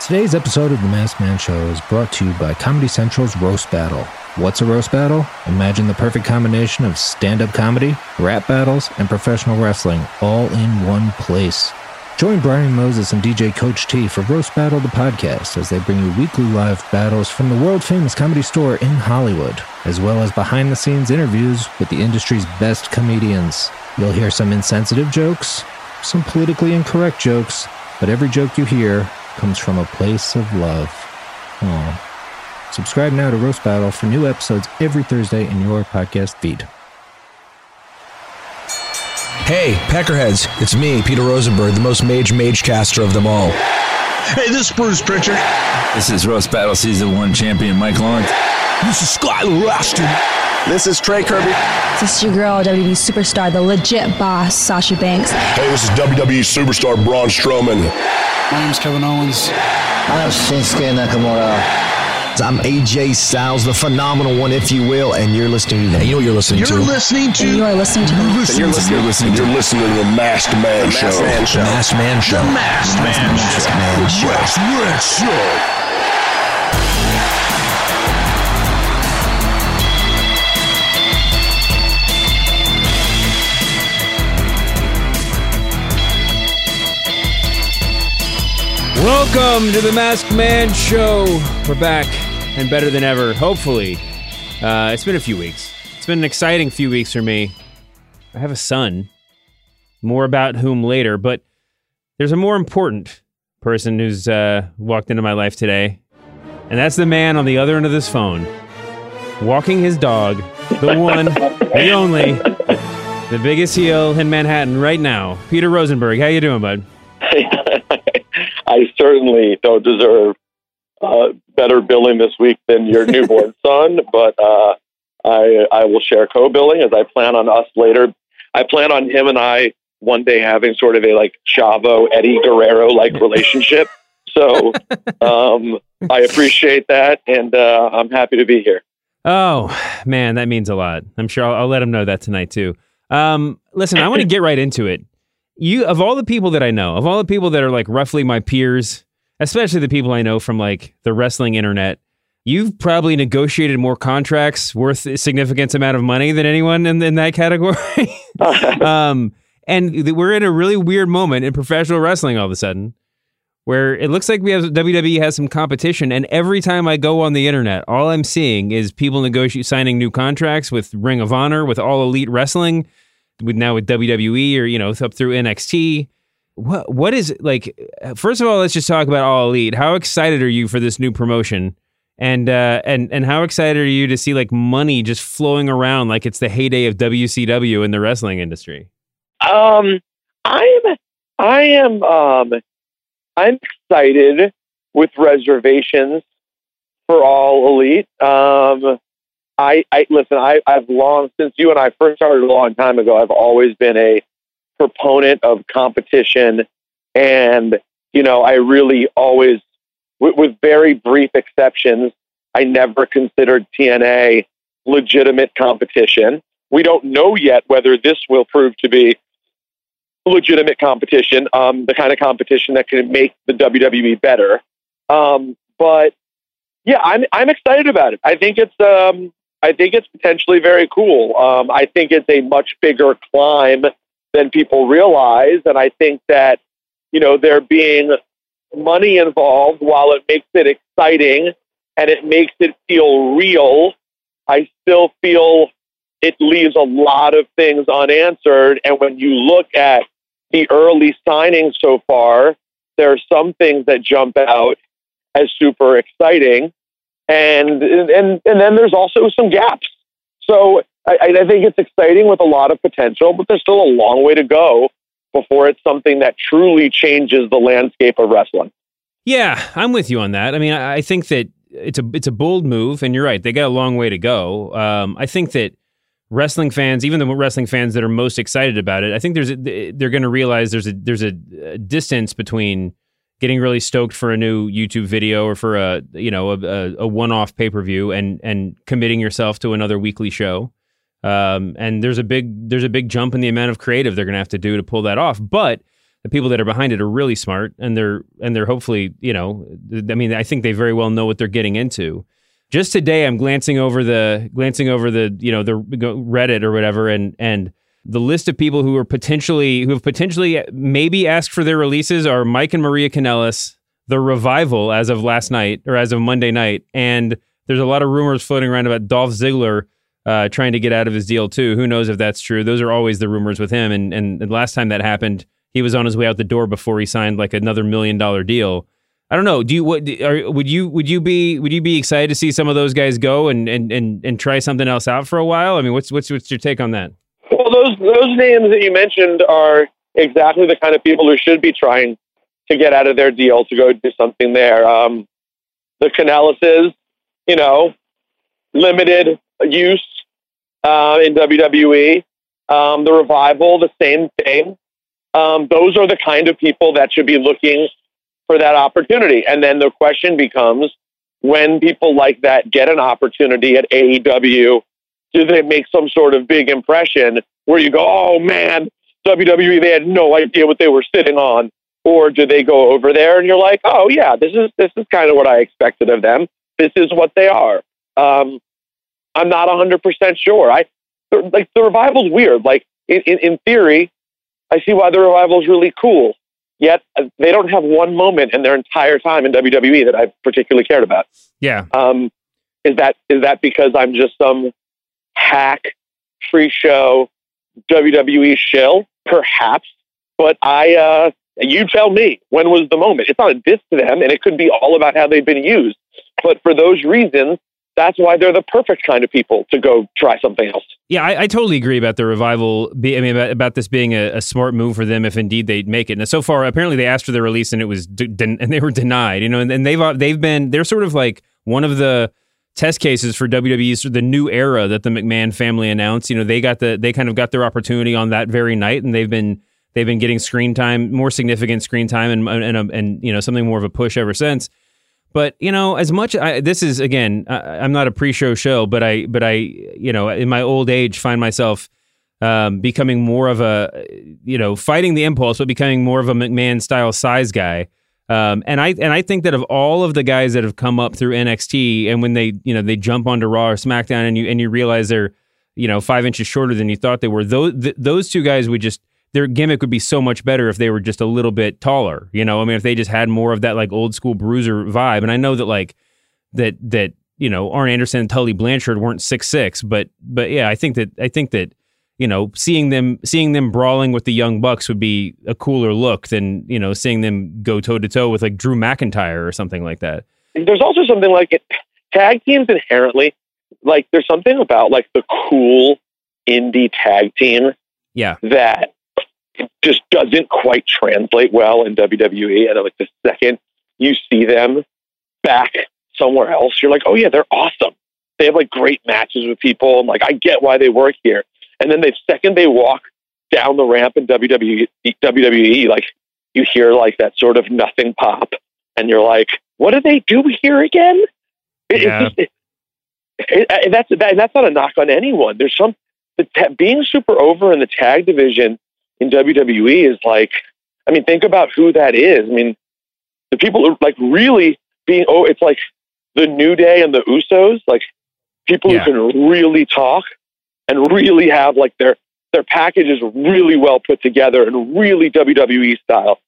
Today's episode of The Masked Man Show is brought to you by Comedy Central's Roast Battle. What's a roast battle? Imagine the perfect combination of stand up comedy, rap battles, and professional wrestling all in one place. Join Brian Moses and DJ Coach T for Roast Battle the podcast as they bring you weekly live battles from the world famous comedy store in Hollywood, as well as behind the scenes interviews with the industry's best comedians. You'll hear some insensitive jokes, some politically incorrect jokes, but every joke you hear comes from a place of love. Aww. Subscribe now to Roast Battle for new episodes every Thursday in your podcast feed. Hey, Peckerheads, it's me, Peter Rosenberg, the most mage mage caster of them all. Hey, this is Bruce Pritchard. This is Roast Battle Season 1 champion Mike Lawrence. This is Skylar Astin. This is Trey Kirby. This is your girl, WWE superstar, the legit boss, Sasha Banks. Hey, this is WWE superstar Braun Strowman. My name's Kevin Owens. I'm Shinsuke Nakamura. I'm AJ Styles, the phenomenal one, if you will, and you're listening to the. You know what you're listening You're to? listening to. And you are listening to You're listening, you're listening, you're listening to the Masked Man The Show. Masked Man Show. Masked Man Show. The Masked Man Masked Man Show. Masked Man Show. Welcome to the Masked Man Show. We're back and better than ever, hopefully. Uh, it's been a few weeks. It's been an exciting few weeks for me. I have a son, more about whom later, but there's a more important person who's uh, walked into my life today, and that's the man on the other end of this phone, walking his dog, the one, the only, the biggest heel in Manhattan right now, Peter Rosenberg. How you doing, bud? I certainly don't deserve uh, better billing this week than your newborn son, but uh, I I will share co-billing as I plan on us later. I plan on him and I one day having sort of a like Chavo Eddie Guerrero like relationship. So um, I appreciate that, and uh, I'm happy to be here. Oh man, that means a lot. I'm sure I'll, I'll let him know that tonight too. Um, listen, I want to get right into it. You, of all the people that I know, of all the people that are like roughly my peers, especially the people I know from like the wrestling internet, you've probably negotiated more contracts worth a significant amount of money than anyone in, in that category. um, and we're in a really weird moment in professional wrestling all of a sudden where it looks like we have WWE has some competition, and every time I go on the internet, all I'm seeing is people negotiate signing new contracts with Ring of Honor, with All Elite Wrestling, with now with WWE or you know up through NXT. What what is like? First of all, let's just talk about All Elite. How excited are you for this new promotion? And uh, and and how excited are you to see like money just flowing around like it's the heyday of WCW in the wrestling industry? Um, I'm I am um, I'm excited with reservations for all elite. Um, I, I listen. I, I've long since you and I first started a long time ago. I've always been a proponent of competition, and you know, I really always, with, with very brief exceptions, I never considered TNA legitimate competition. We don't know yet whether this will prove to be legitimate competition, um, the kind of competition that can make the WWE better. Um, but yeah, I'm I'm excited about it. I think it's um, I think it's potentially very cool. Um, I think it's a much bigger climb than people realize, and I think that you know there being money involved, while it makes it exciting and it makes it feel real, I still feel it leaves a lot of things unanswered. And when you look at the early signings so far, there are some things that jump out as super exciting, and and and then there's also some gaps. So I, I think it's exciting with a lot of potential, but there's still a long way to go before it's something that truly changes the landscape of wrestling. Yeah, I'm with you on that. I mean, I, think that it's a it's a bold move, and you're right. They got a long way to go. Um, I think that wrestling fans, even the wrestling fans that are most excited about it, I think there's a, they're going to realize there's a there's a distance between getting really stoked for a new YouTube video or for a you know a, a one off pay per view and and committing yourself to another weekly show. Um, and there's a big there's a big jump in the amount of creative they're going to have to do to pull that off. But the people that are behind it are really smart and they're and they're hopefully you know I mean I think they very well know what they're getting into. Just today, I'm glancing over the glancing over the you know the Reddit or whatever, and and the list of people who are potentially who have potentially maybe asked for their releases are Mike and Maria Kanellis, the revival as of last night or as of Monday night, and there's a lot of rumors floating around about Dolph Ziggler uh, trying to get out of his deal too. Who knows if that's true? Those are always the rumors with him, and and the last time that happened, he was on his way out the door before he signed like another million dollar deal. I don't know. Do you what are, would you would you be would you be excited to see some of those guys go and and and and try something else out for a while? I mean, what's what's what's your take on that? Well, those those names that you mentioned are exactly the kind of people who should be trying to get out of their deal to go do something there. Um, the Kanellises, you know, limited use uh, in WWE. Um, the revival, the same thing. Um, those are the kind of people that should be looking for that opportunity. And then the question becomes when people like that get an opportunity at AEW, do they make some sort of big impression where you go, oh man, WWE, they had no idea what they were sitting on? Or do they go over there and you're like, oh yeah, this is this is kind of what I expected of them. This is what they are. Um, I'm not 100% sure. I like the revival's weird. Like in, in, in theory, I see why the revival is really cool. Yet uh, they don't have one moment in their entire time in WWE that I've particularly cared about. Yeah. Um, is that is that because I'm just some hack free show WWE shill? Perhaps, but I uh, you tell me when was the moment. It's not a diss to them, and it could be all about how they've been used. But for those reasons, that's why they're the perfect kind of people to go try something else. Yeah, I, I totally agree about the revival. Be, I mean, about, about this being a, a, smart move for them if indeed they make it. Now, so far, apparently they asked for the release and it was de- and they were denied. You know, and, and they've uh, they've been they're sort of like one of the test cases for WWE's the new era that the McMahon family announced. You know, they got the they kind of got their opportunity on that very night, and they've been they've been getting screen time, more significant screen time, and and and, you know something more of a push ever since. But you know, as much I, this is again, I, am not a pre-show show, but I, but I, you know, in my old age, find myself um, becoming more of a, you know, fighting the impulse, but becoming more of a McMahon style size guy. Um, and I and I think that of all of the guys that have come up through NXT, and when they, you know, they jump onto Raw or SmackDown, and you and you realize they're, you know, five inches shorter than you thought they were. Those th- those two guys would just their gimmick would be so much better if they were just a little bit taller. You know, I mean, if they just had more of that like old school bruiser vibe. And I know that like that that you know Arn Anderson and Tully Blanchard weren't six six, but but yeah, I think that I think that you know seeing them seeing them brawling with the young bucks would be a cooler look than you know seeing them go toe to toe with like Drew McIntyre or something like that. There's also something like it, tag teams inherently like there's something about like the cool indie tag team yeah that just doesn't quite translate well in WWE. And like the second you see them back somewhere else, you're like, oh yeah, they're awesome. They have like great matches with people, and like I get why they work here. And then the second they walk down the ramp in WWE, WWE, like you hear like that sort of nothing pop, and you're like, what do they do here again? Yeah. It, it, it, that's that, that's not a knock on anyone. There's some the ta- being super over in the tag division in WWE is like, I mean, think about who that is. I mean, the people are like really being, oh, it's like the New Day and the Usos, like people yeah. who can really talk and really have like their, their package is really well put together and really WWE style.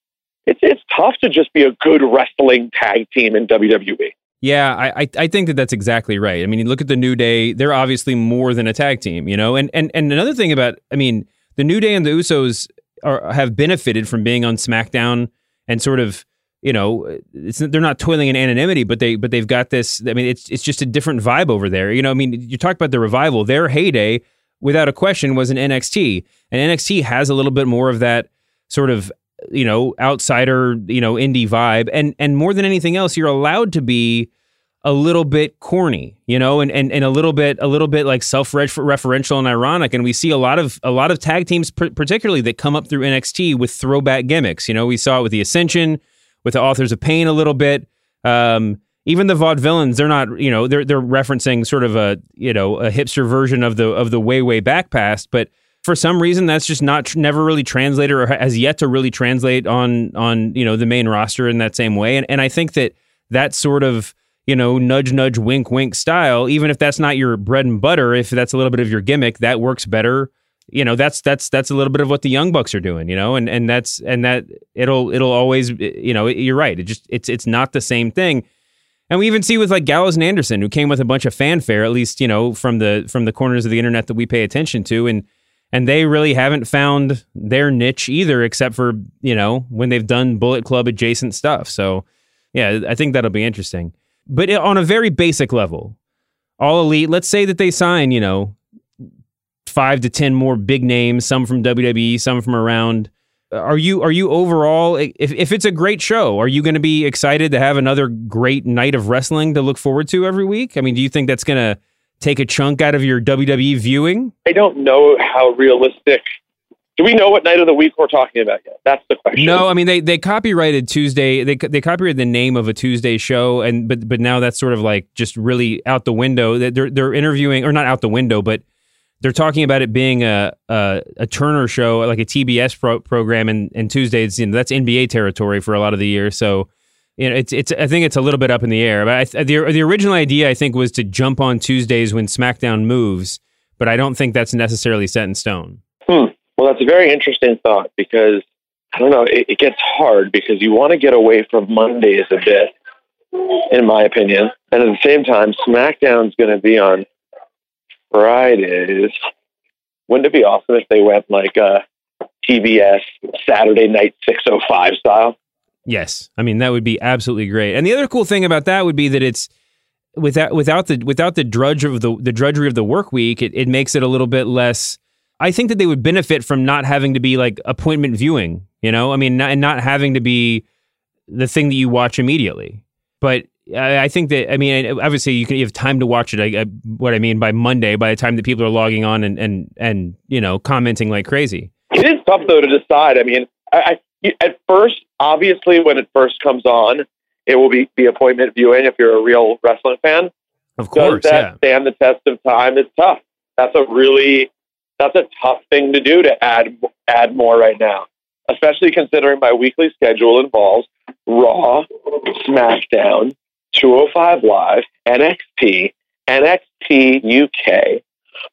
It's, it's tough to just be a good wrestling tag team in WWE. Yeah, I, I think that that's exactly right. I mean, you look at the New Day; they're obviously more than a tag team, you know. And and and another thing about, I mean, the New Day and the Usos are, have benefited from being on SmackDown and sort of you know they're not toiling in anonymity but they but they've got this i mean it's it's just a different vibe over there you know i mean you talk about the revival their heyday without a question was in NXT and NXT has a little bit more of that sort of you know outsider you know indie vibe and and more than anything else you're allowed to be a little bit corny, you know, and, and, and a little bit a little bit like self-referential and ironic. And we see a lot of a lot of tag teams, particularly that come up through NXT with throwback gimmicks. You know, we saw it with the Ascension, with the Authors of Pain a little bit. Um, even the vaudevillains, they're not, you know, they're they're referencing sort of a you know a hipster version of the of the way way back past, but for some reason that's just not tr- never really translated or has yet to really translate on on you know the main roster in that same way. And and I think that that sort of you know nudge nudge wink wink style even if that's not your bread and butter if that's a little bit of your gimmick that works better. You know that's that's that's a little bit of what the young bucks are doing you know and and that's and that it'll it'll always you know you're right. It just it's it's not the same thing and we even see with like Gallows and Anderson who came with a bunch of fanfare at least you know from the from the corners of the internet that we pay attention to. And and they really haven't found their niche either except for you know when they've done bullet club adjacent stuff. So yeah i think that'll be interesting. But on a very basic level all elite let's say that they sign you know five to ten more big names some from wwe some from around are you are you overall if, if it's a great show are you going to be excited to have another great night of wrestling to look forward to every week i mean do you think that's going to take a chunk out of your WWE viewing? I don't know how realistic. Do we know what night of the week we're talking about yet? That's the question. No, I mean they they copyrighted Tuesday. They they copyrighted the name of a Tuesday show, and but but now that's sort of like just really out the window. They're they're interviewing or not out the window, but they're talking about it being a a, a Turner show, like a TBS pro, program, and and Tuesdays. You know that's NBA territory for a lot of the year. So you know, it's it's. I think it's a little bit up in the air. But I, the the original idea, I think, was to jump on Tuesdays when SmackDown moves. But I don't think that's necessarily set in stone. Hmm. Well, that's a very interesting thought because I don't know. It, it gets hard because you want to get away from Mondays a bit, in my opinion, and at the same time, SmackDown's going to be on Fridays. Wouldn't it be awesome if they went like uh, a TBS Saturday night six oh five style? Yes, I mean that would be absolutely great. And the other cool thing about that would be that it's without without the without the drudge of the the drudgery of the work week. It, it makes it a little bit less. I think that they would benefit from not having to be like appointment viewing. You know, I mean, not, and not having to be the thing that you watch immediately. But I, I think that I mean, obviously, you can you have time to watch it. I, I, what I mean by Monday, by the time that people are logging on and and and you know commenting like crazy. It is tough though to decide. I mean, I, at first, obviously, when it first comes on, it will be the appointment viewing if you're a real wrestling fan. Of course, Does that yeah. stand the test of time? It's tough. That's a really that's a tough thing to do to add add more right now, especially considering my weekly schedule involves Raw, SmackDown, 205 Live, NXT, NXT UK,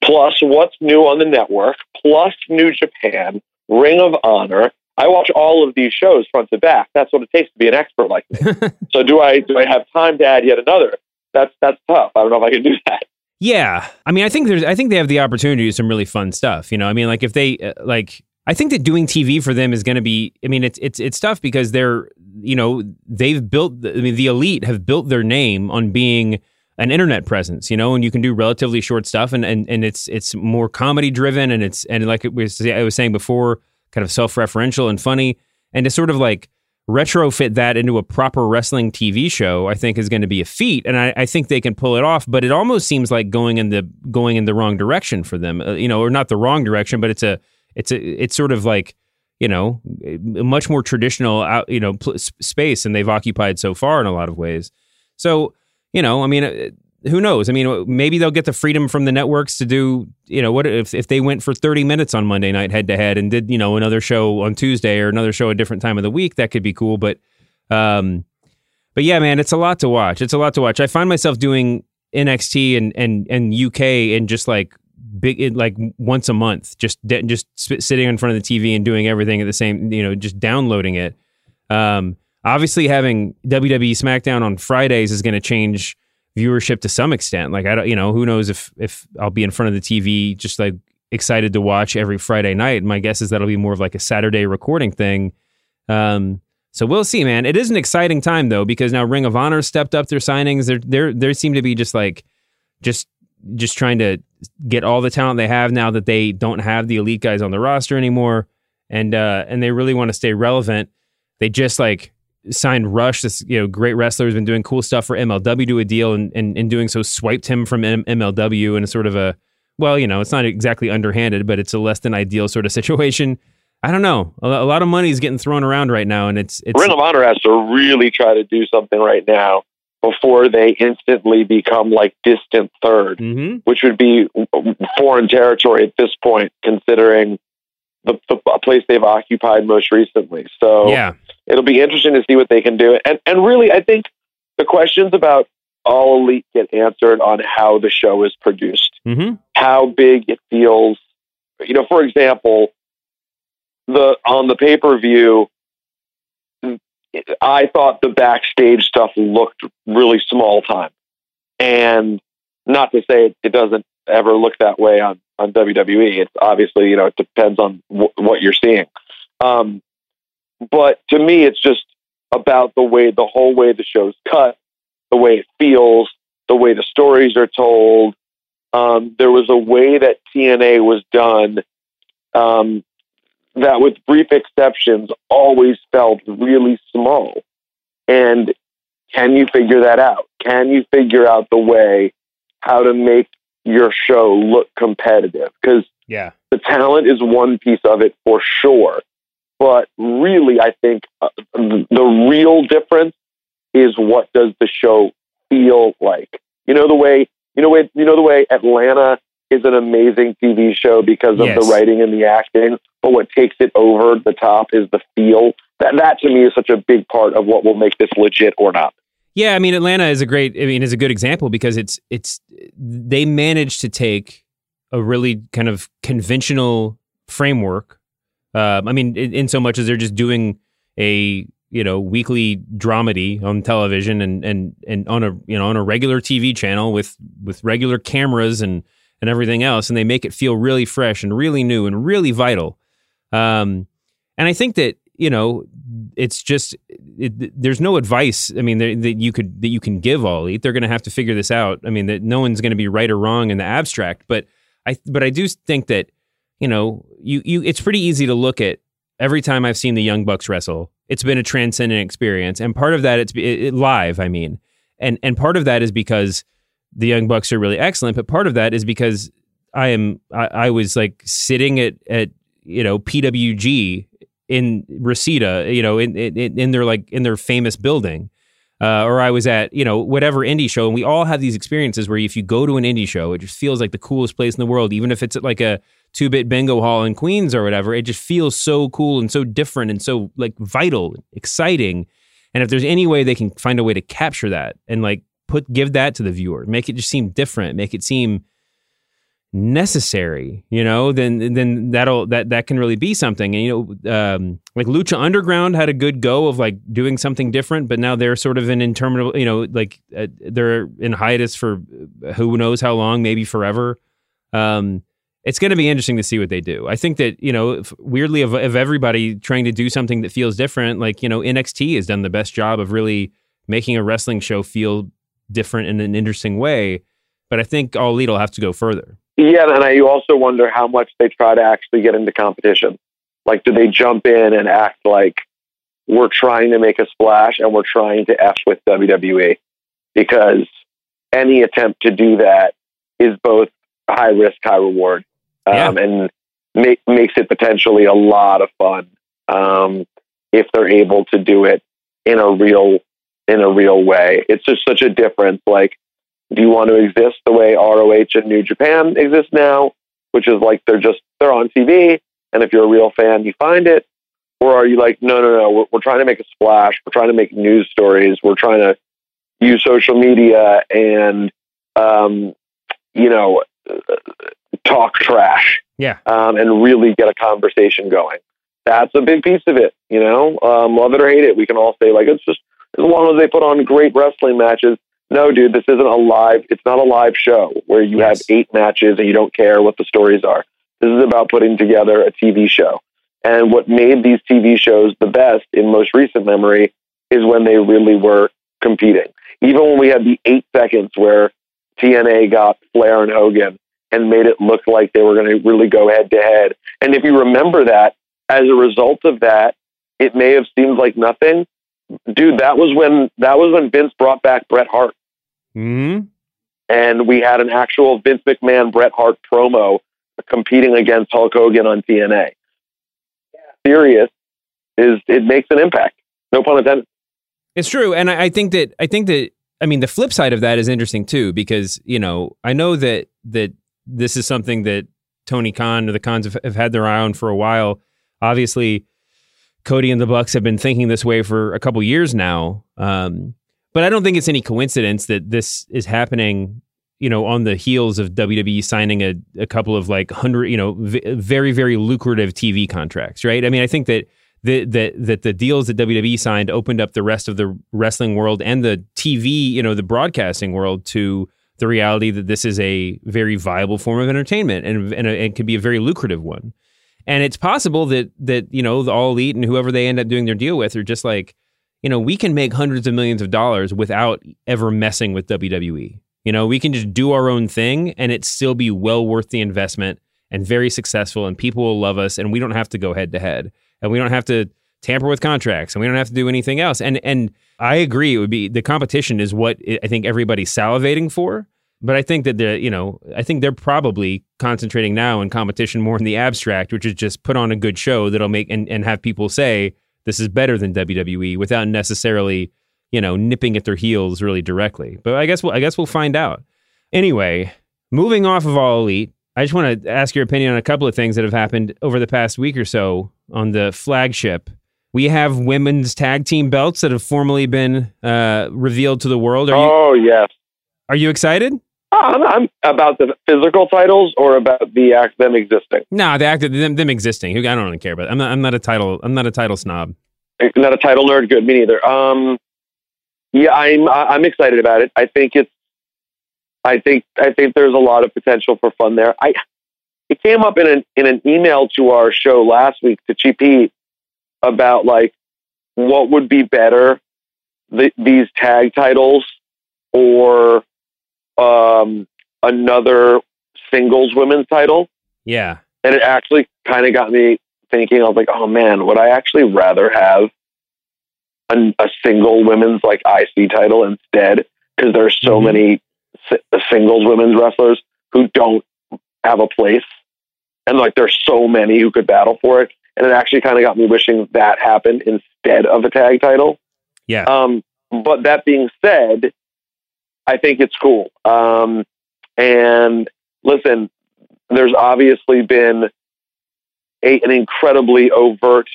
plus what's new on the network, plus New Japan, Ring of Honor, I watch all of these shows front to back. That's what it takes to be an expert like me. so do I do I have time to add yet another? That's that's tough. I don't know if I can do that. Yeah, I mean, I think there's I think they have the opportunity to do some really fun stuff. You know, I mean, like if they uh, like. I think that doing TV for them is going to be. I mean, it's it's it's tough because they're you know they've built. I mean, the elite have built their name on being an internet presence. You know, and you can do relatively short stuff, and and, and it's it's more comedy driven, and it's and like it was I was saying before, kind of self-referential and funny and to sort of like retrofit that into a proper wrestling TV show, I think is going to be a feat, and I, I, think they can pull it off. But it almost seems like going in the going in the wrong direction for them, uh, you know, or not the wrong direction, but it's a it's a it's sort of like you know much more traditional you know space, than they've occupied so far in a lot of ways. So you know, I mean, uh, who knows? I mean, maybe they'll get the freedom from the networks to do, you know, what if if they went for 30 minutes on Monday night head to head and did, you know, another show on Tuesday or another show a different time of the week, that could be cool, but um but yeah, man, it's a lot to watch. It's a lot to watch. I find myself doing NXT and and and UK and just like big like once a month, just just sitting in front of the TV and doing everything at the same, you know, just downloading it. Um obviously having WWE SmackDown on Fridays is going to change viewership to some extent. Like I don't, you know, who knows if if I'll be in front of the TV just like excited to watch every Friday night. My guess is that'll be more of like a Saturday recording thing. Um, so we'll see, man. It is an exciting time though because now Ring of Honor stepped up their signings. They're they're they seem to be just like just just trying to get all the talent they have now that they don't have the elite guys on the roster anymore, and uh, and they really want to stay relevant. They just like signed Rush, this you know great wrestler who's been doing cool stuff for MLW to a deal, and, and in doing so swiped him from M- MLW in a sort of a well, you know, it's not exactly underhanded, but it's a less than ideal sort of situation. I don't know. A, a lot of money is getting thrown around right now, and it's it's Ring of Honor has to really try to do something right now before they instantly become like distant 3rd mm-hmm. which would be foreign territory at this point, considering the, the place they've occupied most recently. So yeah, it'll be interesting to see what they can do. And and really, I think the questions about all elite get answered on how the show is produced, mm-hmm. how big it feels. You know, for example, the on the pay per view, I thought the backstage stuff looked really small time, and not to say it, doesn't ever look that way on on WWE. It's obviously you know it depends on w- what you're seeing, um, but to me, it's just about the way the whole way the show's cut, the way it feels, the way the stories are told. Um, there was a way that TNA was done um, that, with brief exceptions, always felt really small. And can you figure that out? Can you figure out the way how to make your show look competitive? Because yeah, the talent is one piece of it for sure. But really, I think uh, the real difference is what does the show feel like? You know the way you know way you know the way Atlanta is an amazing TV show because of Yes. the writing and the acting, but what takes it over the top is the feel. That that to me is such a big part of what will make this legit or not. Yeah, I mean Atlanta is a great I mean is a good example because it's it's they managed to take a really kind of conventional framework. Um, I mean, in, in so much as they're just doing a you know weekly dramedy on television and and and on a you know on a regular TV channel with with regular cameras and and everything else, and they make it feel really fresh and really new and really vital. Um, and I think that you know it's just it, there's no advice. I mean, that you could that you can give all elite. They're going to have to figure this out. I mean, that no one's going to be right or wrong in the abstract. But I but I do think that you know you you it's pretty easy to look at every time I've seen the Young Bucks wrestle. It's been a transcendent experience, and part of that it's it, it, live. I mean, and and part of that is because the Young Bucks are really excellent, but part of that is because I am I, I was like sitting at at you know PWG in Reseda, you know, in in, in their like in their famous building. Uh, or I was at, you know, whatever indie show. And we all have these experiences where if you go to an indie show, it just feels like the coolest place in the world. Even if it's at like a two bit bingo hall in Queens or whatever, it just feels so cool and so different and so like vital, exciting. And if there's any way they can find a way to capture that and like put, give that to the viewer, make it just seem different, make it seem necessary, you know, then then that'll that that can really be something. And you know, um, like Lucha Underground had a good go of like doing something different, but now they're sort of an interminable, you know, like uh, they're in hiatus for who knows how long, maybe forever. Um, it's going to be interesting to see what they do. I think that you know, if, weirdly, of, of everybody trying to do something that feels different, like you know, NXT has done the best job of really making a wrestling show feel different in an interesting way. But I think All Elite will have to go further. Yeah, and I also wonder how much they try to actually get into competition. Like, do they jump in and act like we're trying to make a splash and we're trying to F with WWE? Because any attempt to do that is both high risk, high reward, um, Yeah. and make, makes it potentially a lot of fun um, if they're able to do it in a real in a real way. It's just such a difference. Like, do you want to exist the way ROH and New Japan exist now, which is like they're just they're on TV, and if you're a real fan, you find it, or are you like, no, no, no, we're, we're trying to make a splash, we're trying to make news stories, we're trying to use social media and, um, you know, talk trash, Yeah. um, and really get a conversation going. That's a big piece of it, you know. Um, love it or hate it, we can all say like it's just as long as they put on great wrestling matches. No, dude, this isn't a live. It's not a live show where you Yes. have eight matches and you don't care what the stories are. This is about putting together a TV show. And what made these TV shows the best in most recent memory is when they really were competing. Even when we had the eight seconds where TNA got Flair and Hogan and made it look like they were going to really go head to head. And if you remember that, as a result of that, it may have seemed like nothing. Dude, that was when that was when Vince brought back Bret Hart hmm and we had an actual Vince McMahon Bret Hart promo competing against Hulk Hogan on TNA. Serious is it makes an impact. No pun intended. It's true, and I, I think that I think that I mean, the flip side of that is interesting too, because you know, I know that that this is something that Tony Khan or the Khans have, have had their eye on for a while. Obviously, Cody and the Bucks have been thinking this way for a couple years now. Um, but I don't think it's any coincidence that this is happening. You know, on the heels of WWE signing a, a couple of like hundred, you know, v- very very lucrative TV contracts, right? I mean, I think that the, that that the deals that WWE signed opened up the rest of the wrestling world and the TV, you know, the broadcasting world to the reality that this is a very viable form of entertainment and and, a, could be a very lucrative one. And it's possible that that you know the All Elite and whoever they end up doing their deal with are just like, you know, we can make hundreds of millions of dollars without ever messing with WWE. You know, we can just do our own thing and it still be well worth the investment and very successful and people will love us and we don't have to go head to head and we don't have to tamper with contracts and we don't have to do anything else. And and I agree it would be the competition is what I think everybody's salivating for. But I think that the you know I think they're probably concentrating now in competition more in the abstract, which is just put on a good show that'll make and, and have people say this is better than WWE without necessarily you know nipping at their heels really directly. But I guess we'll, I guess we'll find out. Anyway, moving off of All Elite, I just want to ask your opinion on a couple of things that have happened over the past week or so on the flagship. We have women's tag team belts that have formally been uh, revealed to the world. Are oh you, yes. Are you excited? I'm, I'm, about the physical titles or about the act them existing. No, the act them, them existing. I don't really care about. It. I'm not. I'm not a title. I'm not a title snob. Not a title nerd. Good. Me neither. Um, yeah, I'm. I'm excited about it. I think it's. I think. I think there's a lot of potential for fun there. I. It came up in an in an email to our show last week to GP about like what would be better, the, these tag titles or um, another singles women's title. Yeah. And it actually kind of got me thinking. I was like, oh man, would I actually rather have a, a single women's like IC title instead? Because there's so mm-hmm. many si- singles women's wrestlers who don't have a place, and like there's so many who could battle for it. And it actually kind of got me wishing that happened instead of a tag title. Yeah. Um, but that being said, I think it's cool. Um, and listen, there's obviously been a, an incredibly overt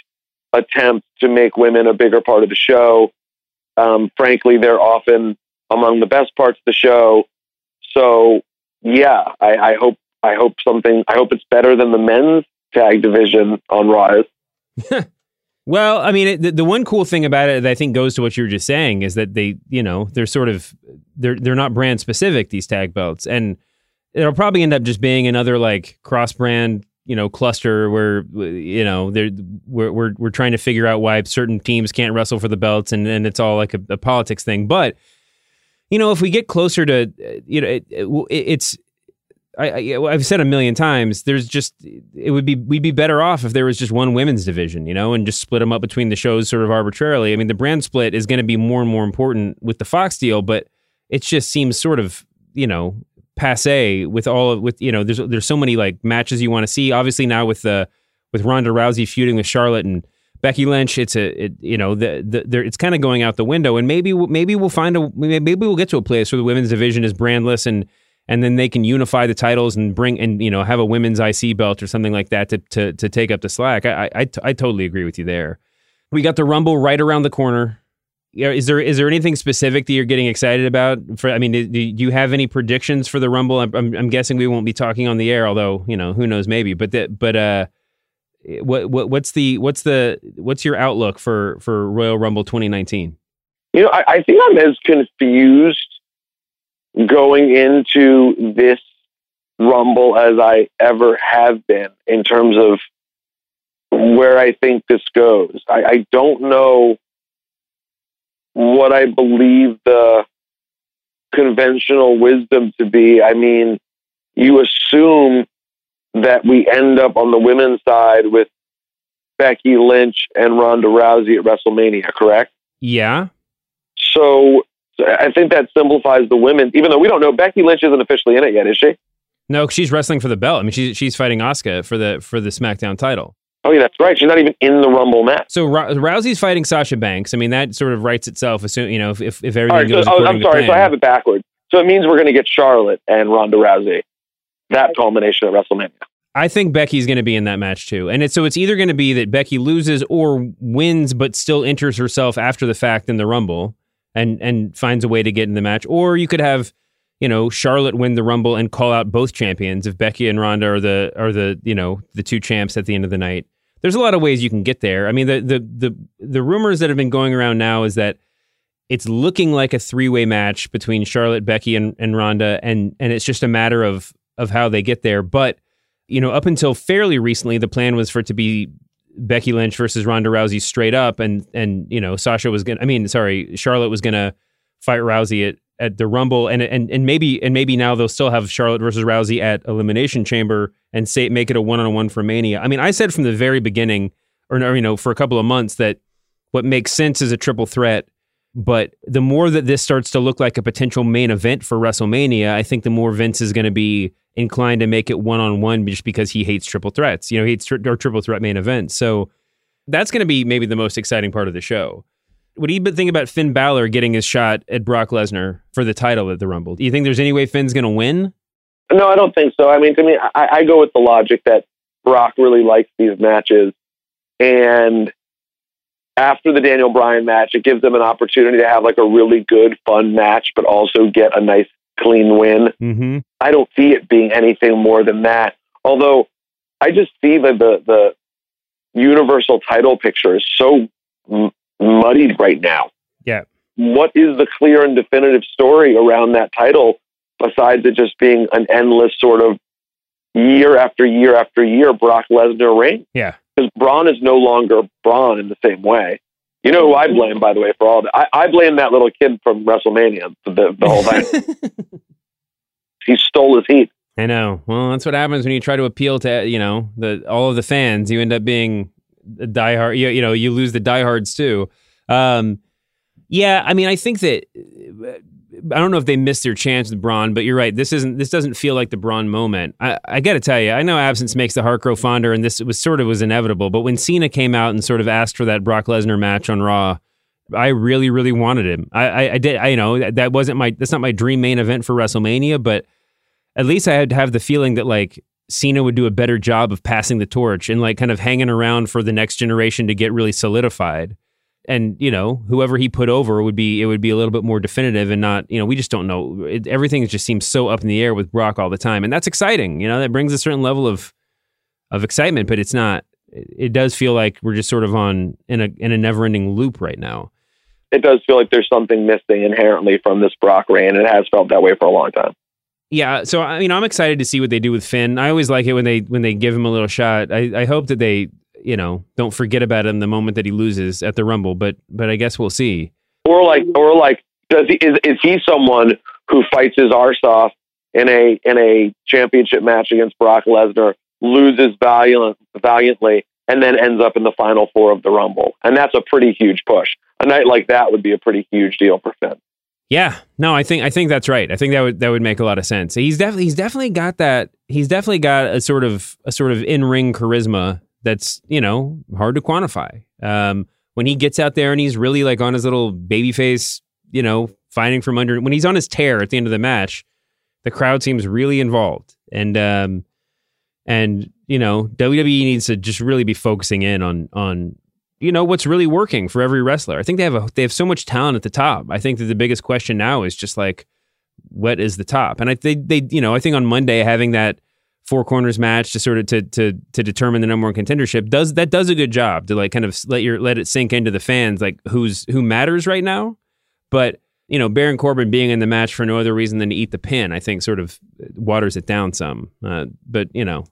attempt to make women a bigger part of the show. Um, frankly, they're often among the best parts of the show. So, yeah, I, I hope I hope something. I hope it's better than the men's tag division on Rise. Well, I mean, it, the, the one cool thing about it that I think goes to what you were just saying is that they, you know, they're sort of they're they're not brand specific these tag belts, and it'll probably end up just being another like cross brand, you know, cluster where you know they're we're, we're we're trying to figure out why certain teams can't wrestle for the belts, and and it's all like a, a politics thing. But you know, if we get closer to, uh, you know, it, it, it's I, I have said a million times. There's just it would be we'd be better off if there was just one women's division, you know, and just split them up between the shows sort of arbitrarily. I mean, the brand split is going to be more and more important with the Fox deal, but it just seems sort of you know passe with all of with you know there's there's so many like matches you want to see. Obviously now with the with Ronda Rousey feuding with Charlotte and Becky Lynch, it's a it, you know the, the it's kind of going out the window, and maybe maybe we'll find a maybe we'll get to a place where the women's division is brandless and and then they can unify the titles and bring and you know have a women's IC belt or something like that to to, to take up the slack. I, I, totally agree with you there. We got the Rumble right around the corner. Is there is there anything specific that you're getting excited about? For I mean, do, do you have any predictions for the Rumble? I'm, I'm, I'm, guessing we won't be talking on the air, although you know who knows maybe. But that but uh, what what what's the what's the what's your outlook for for Royal Rumble 2019? You know, I, I think I'm as confused going into this rumble as I ever have been in terms of where I think this goes. I, I don't know what I believe the conventional wisdom to be. I mean, you assume that we end up on the women's side with Becky Lynch and Ronda Rousey at WrestleMania, correct? Yeah. So I think that simplifies the women, even though we don't know. Becky Lynch isn't officially in it yet, is she? No, she's wrestling for the belt. I mean, she's she's fighting Asuka for the for the SmackDown title. Oh, yeah, that's right. She's not even in the Rumble match. So Rousey's fighting Sasha Banks. I mean, that sort of writes itself. Assume you know if if, if everything right, goes. So, oh, I'm sorry. So I have it backwards. So it means we're going to get Charlotte and Ronda Rousey. That culmination at WrestleMania. I think Becky's going to be in that match too, and it's, so it's either going to be that Becky loses or wins, but still enters herself after the fact in the Rumble, and and finds a way to get in the match, or you could have you know, Charlotte win the Rumble and call out both champions if Becky and Ronda are the are the you know the two champs at the end of the night. There's a lot of ways you can get there. I mean, the the the the rumors that have been going around now is that it's looking like a three way match between Charlotte, Becky, and, and Ronda, and and it's just a matter of of how they get there. But you know, up until fairly recently, the plan was for it to be Becky Lynch versus Ronda Rousey straight up, and and you know, Sasha was gonna. I mean, sorry, Charlotte was gonna fight Rousey at at the Rumble, and and and maybe and maybe now they'll still have Charlotte versus Rousey at Elimination Chamber and say make it a one on one for Mania. I mean, I said from the very beginning, or you know, for a couple of months that what makes sense is a triple threat. But the more that this starts to look like a potential main event for WrestleMania, I think the more Vince is going to be inclined to make it one on one just because he hates triple threats. You know, he hates tri- or triple threat main events. So that's going to be maybe the most exciting part of the show. What do you think about Finn Balor getting his shot at Brock Lesnar for the title at the Rumble? Do you think there's any way Finn's going to win? No, I don't think so. I mean, to me, I, I go with the logic that Brock really likes these matches. And after the Daniel Bryan match, it gives them an opportunity to have like a really good, fun match, but also get a nice, clean win. Mm-hmm. I don't see it being anything more than that. Although I just see that the, the universal title picture is so muddied right now. Yeah. What is the clear and definitive story around that title besides it just being an endless sort of year after year after year Brock Lesnar reign? Yeah. Because Braun is no longer Braun in the same way. You know who I blame, by the way, for all that? I, I blame that little kid from WrestleMania, the, the whole thing. he stole his heat. I know. Well, that's what happens when you try to appeal to, you know, the all of the fans. You end up being diehard. You, you know, you lose the diehards too. Um, yeah, I mean, I think that I don't know if they missed their chance with Braun, but you're right. This isn't. This doesn't feel like the Braun moment. I, I got to tell you, I know absence makes the heart grow fonder, and this was sort of was inevitable. But when Cena came out and sort of asked for that Brock Lesnar match on Raw, I really, really wanted him. I, I, I did. I you know that, that wasn't my. That's not my dream main event for WrestleMania, but at least I had to have the feeling that like Cena would do a better job of passing the torch and like kind of hanging around for the next generation to get really solidified. And you know, whoever he put over would be it would be a little bit more definitive and not you know we just don't know. It, everything just seems so up in the air with Brock all the time, and that's exciting. You know, that brings a certain level of of excitement, but it's not. It, does feel like we're just sort of on in a in a never ending loop right now. It does feel like there's something missing inherently from this Brock reign. and It has felt that way for a long time. Yeah, so I mean, I'm excited to see what they do with Finn. I always like it when they when they give him a little shot. I, I hope that they, you know, don't forget about him the moment that he loses at the Rumble. But but I guess we'll see. Or like or like, does he is is he someone who fights his arse off in a in a championship match against Brock Lesnar, loses valiant, valiantly, and then ends up in the final four of the Rumble? And that's a pretty huge push. A night like that would be a pretty huge deal for Finn. Yeah, no, I think I think that's right. I think that would that would make a lot of sense. He's definitely he's definitely got that. He's definitely got a sort of a sort of in ring charisma that's you know hard to quantify. Um, when he gets out there and he's really like on his little baby face, you know, fighting from under. When he's on his tear at the end of the match, the crowd seems really involved, and um, and you know WWE needs to just really be focusing in on on you know what's really working for every wrestler. I think they have a they have so much talent at the top. I think that the biggest question now is just like what is the top? And I they they you know I think on Monday having that four corners match to sort of to to to determine the number one contendership does that does a good job to like kind of let your let it sink into the fans like who's who matters right now. But you know Baron Corbin being in the match for no other reason than to eat the pin, I think sort of waters it down some. Uh, but you know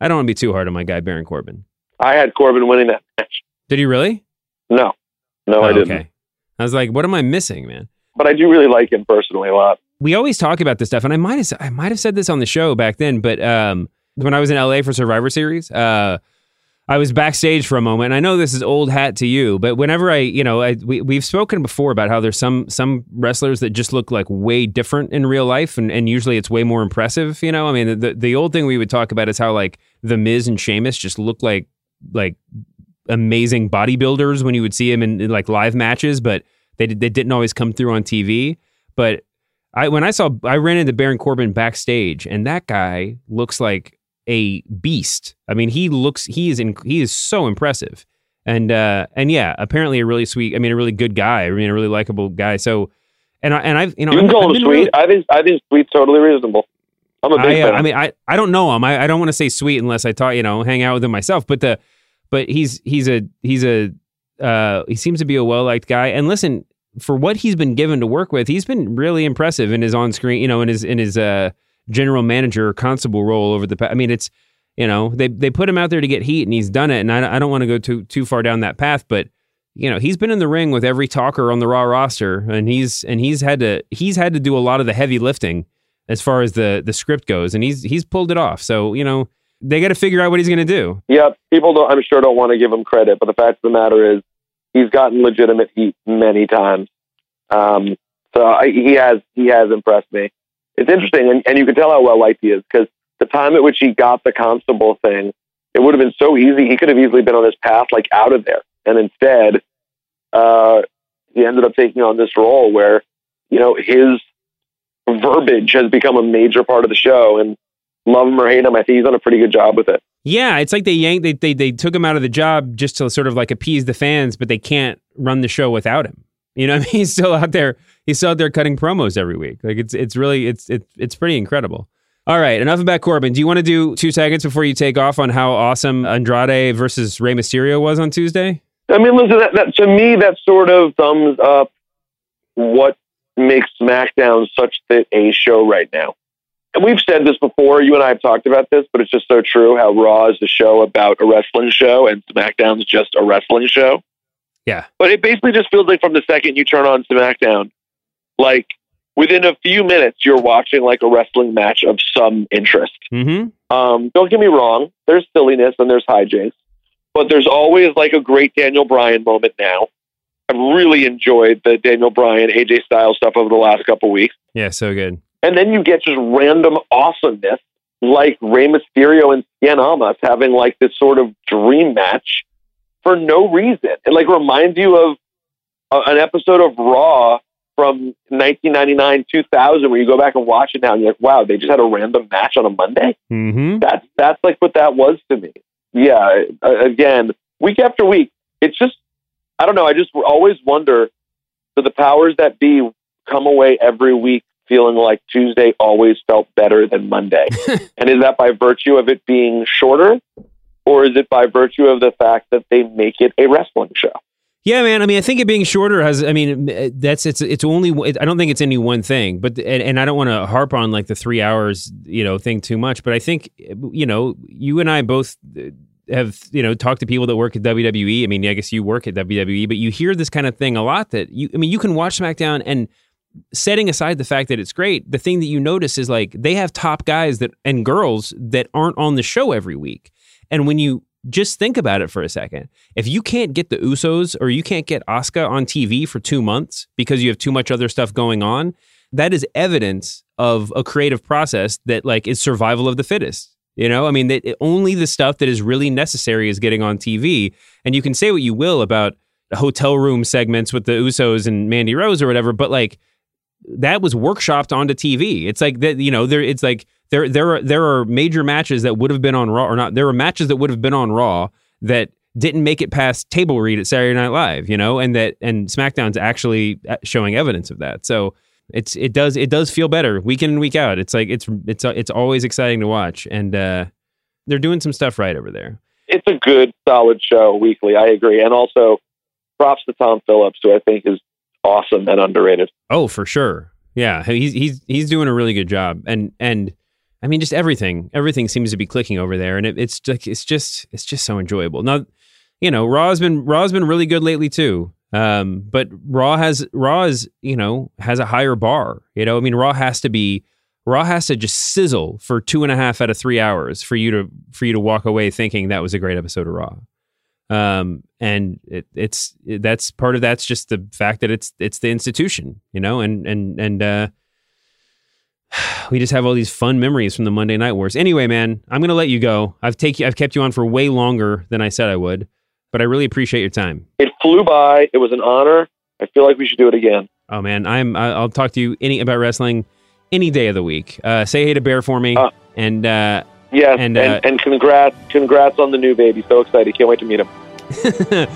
I don't want to be too hard on my guy Baron Corbin. I had Corbin winning that match. Did he really? No, no, oh, I didn't. Okay. I was like, what am I missing, man? But I do really like him personally a lot. We always talk about this stuff, and I might have I might have said this on the show back then, but um, when I was in LA for Survivor Series, uh, I was backstage for a moment. And I know this is old hat to you, but whenever I, you know, I, we we've spoken before about how there's some some wrestlers that just look like way different in real life, and, and usually it's way more impressive. You know, I mean, the the old thing we would talk about is how like the Miz and Sheamus just look like like amazing bodybuilders when you would see him in, in like live matches, but they they didn't always come through on TV. But I when I saw I ran into Baron Corbin backstage, and that guy looks like a beast. I mean, he looks he is in, he is so impressive, and uh, and yeah, apparently a really sweet. I mean, a really good guy. I mean, a really likable guy. So, and I and I've you know You can call I've him sweet. really- I think I think sweet's totally reasonable. I'm a big I, uh, fan. I mean, I, I don't know him. I, I don't want to say sweet unless I talk, you know, hang out with him myself. But the, but he's he's a he's a uh, he seems to be a well liked guy. And listen, for what he's been given to work with, he's been really impressive in his on screen, you know, in his in his uh, general manager constable role over the. past. I mean, it's you know they they put him out there to get heat, and he's done it. And I, I don't want to go too too far down that path, but you know he's been in the ring with every talker on the Raw roster, and he's and he's had to he's had to do a lot of the heavy lifting as far as the the script goes, and he's he's pulled it off. So you know they got to figure out what he's going to do. Yeah, people don't. I'm sure don't want to give him credit, but the fact of the matter is, he's gotten legitimate heat many times. Um, so I, he has he has impressed me. It's interesting, and, and you can tell how well liked he is because the time at which he got the constable thing, it would have been so easy. He could have easily been on his path, like out of there, and instead, uh, he ended up taking on this role where, you know, his verbiage has become a major part of the show, and love him or hate him, I think he's done a pretty good job with it. Yeah, it's like they yanked they, they they took him out of the job just to sort of like appease the fans, but they can't run the show without him. You know, what I mean, he's still out there. He's still out there cutting promos every week. Like it's it's really it's it's it's pretty incredible. All right, enough about Corbin. Do you want to do two seconds before you take off on how awesome Andrade versus Rey Mysterio was on Tuesday? I mean, listen, that, that to me, that sort of thumbs up what makes SmackDown such A show right now. And we've said this before. You and I have talked about this, but it's just so true. How Raw is a show about a wrestling show, and SmackDown's just a wrestling show. Yeah. But it basically just feels like from the second you turn on SmackDown, like within a few minutes, you're watching like a wrestling match of some interest. Mm-hmm. Um, don't get me wrong. There's silliness and there's hijinks, but there's always like a great Daniel Bryan moment now. I've really enjoyed the Daniel Bryan, AJ Styles stuff over the last couple weeks. Yeah, so good. And then you get just random awesomeness like Rey Mysterio and Cien Almas having like this sort of dream match for no reason. It like reminds you of uh, an episode of Raw from 1999, 2000, where you go back and watch it now and you're like, wow, they just had a random match on a Monday. Mm-hmm. That's that's like what that was to me. Yeah. uh, Again, week after week, it's just I don't know. I just always wonder do the powers that be come away every week feeling like Tuesday always felt better than Monday, and is that by virtue of it being shorter, or is it by virtue of the fact that they make it a wrestling show? Yeah, man. I mean, I think it being shorter has. I mean, that's it's it's only. I don't think it's any one thing, but and, and I don't want to harp on like the three hours, you know, thing too much. But I think you know, you and I both uh, have you know talked to people that work at WWE. I mean, I guess you work at WWE, but you hear this kind of thing a lot. That you, I mean, you can watch SmackDown and setting aside the fact that it's great, the thing that you notice is like they have top guys that and girls that aren't on the show every week, and when you just think about it for a second. If you can't get the Usos or you can't get Asuka on TV for two months because you have too much other stuff going on, that is evidence of a creative process that like is survival of the fittest. You know, I mean, that only the stuff that is really necessary is getting on TV. And you can say what you will about hotel room segments with the Usos and Mandy Rose or whatever, but like that was workshopped onto TV. It's like that, you know, there it's like there there are there are major matches that would have been on Raw or not. There are matches that would have been on Raw that didn't make it past table read at Saturday Night Live, you know, and that and SmackDown's actually uh, showing evidence of that. So it's it does it does feel better week in and week out. It's like it's it's it's always exciting to watch, and uh, they're doing some stuff right over there. It's a good, solid show weekly. I agree, and also props to Tom Phillips, who I think is awesome and underrated. Oh, for sure. Yeah, he's he's he's doing a really good job, and and I mean, just everything everything seems to be clicking over there, and it, it's like it's just it's just so enjoyable. Now, you know, Raw's been Raw's been really good lately too. Um, but Raw has Raw is you know has a higher bar. You know, I mean, Raw has to be Raw has to just sizzle for two and a half out of three hours for you to for you to walk away thinking that was a great episode of Raw. Um, and it, it's it, that's part of that's just the fact that it's it's the institution, you know, and and and uh, we just have all these fun memories from the Monday Night Wars. Anyway, man, I'm gonna let you go. I've take I've kept you on for way longer than I said I would, but I really appreciate your time. It flew by. It was an honor. I feel like we should do it again. Oh man, I'm I- I'll talk to you any about wrestling any day of the week. Uh, say hey to Bear for me, Uh, and uh, Yes, And, and, uh, and, congrats, congrats on the new baby. So excited! Can't wait to meet him.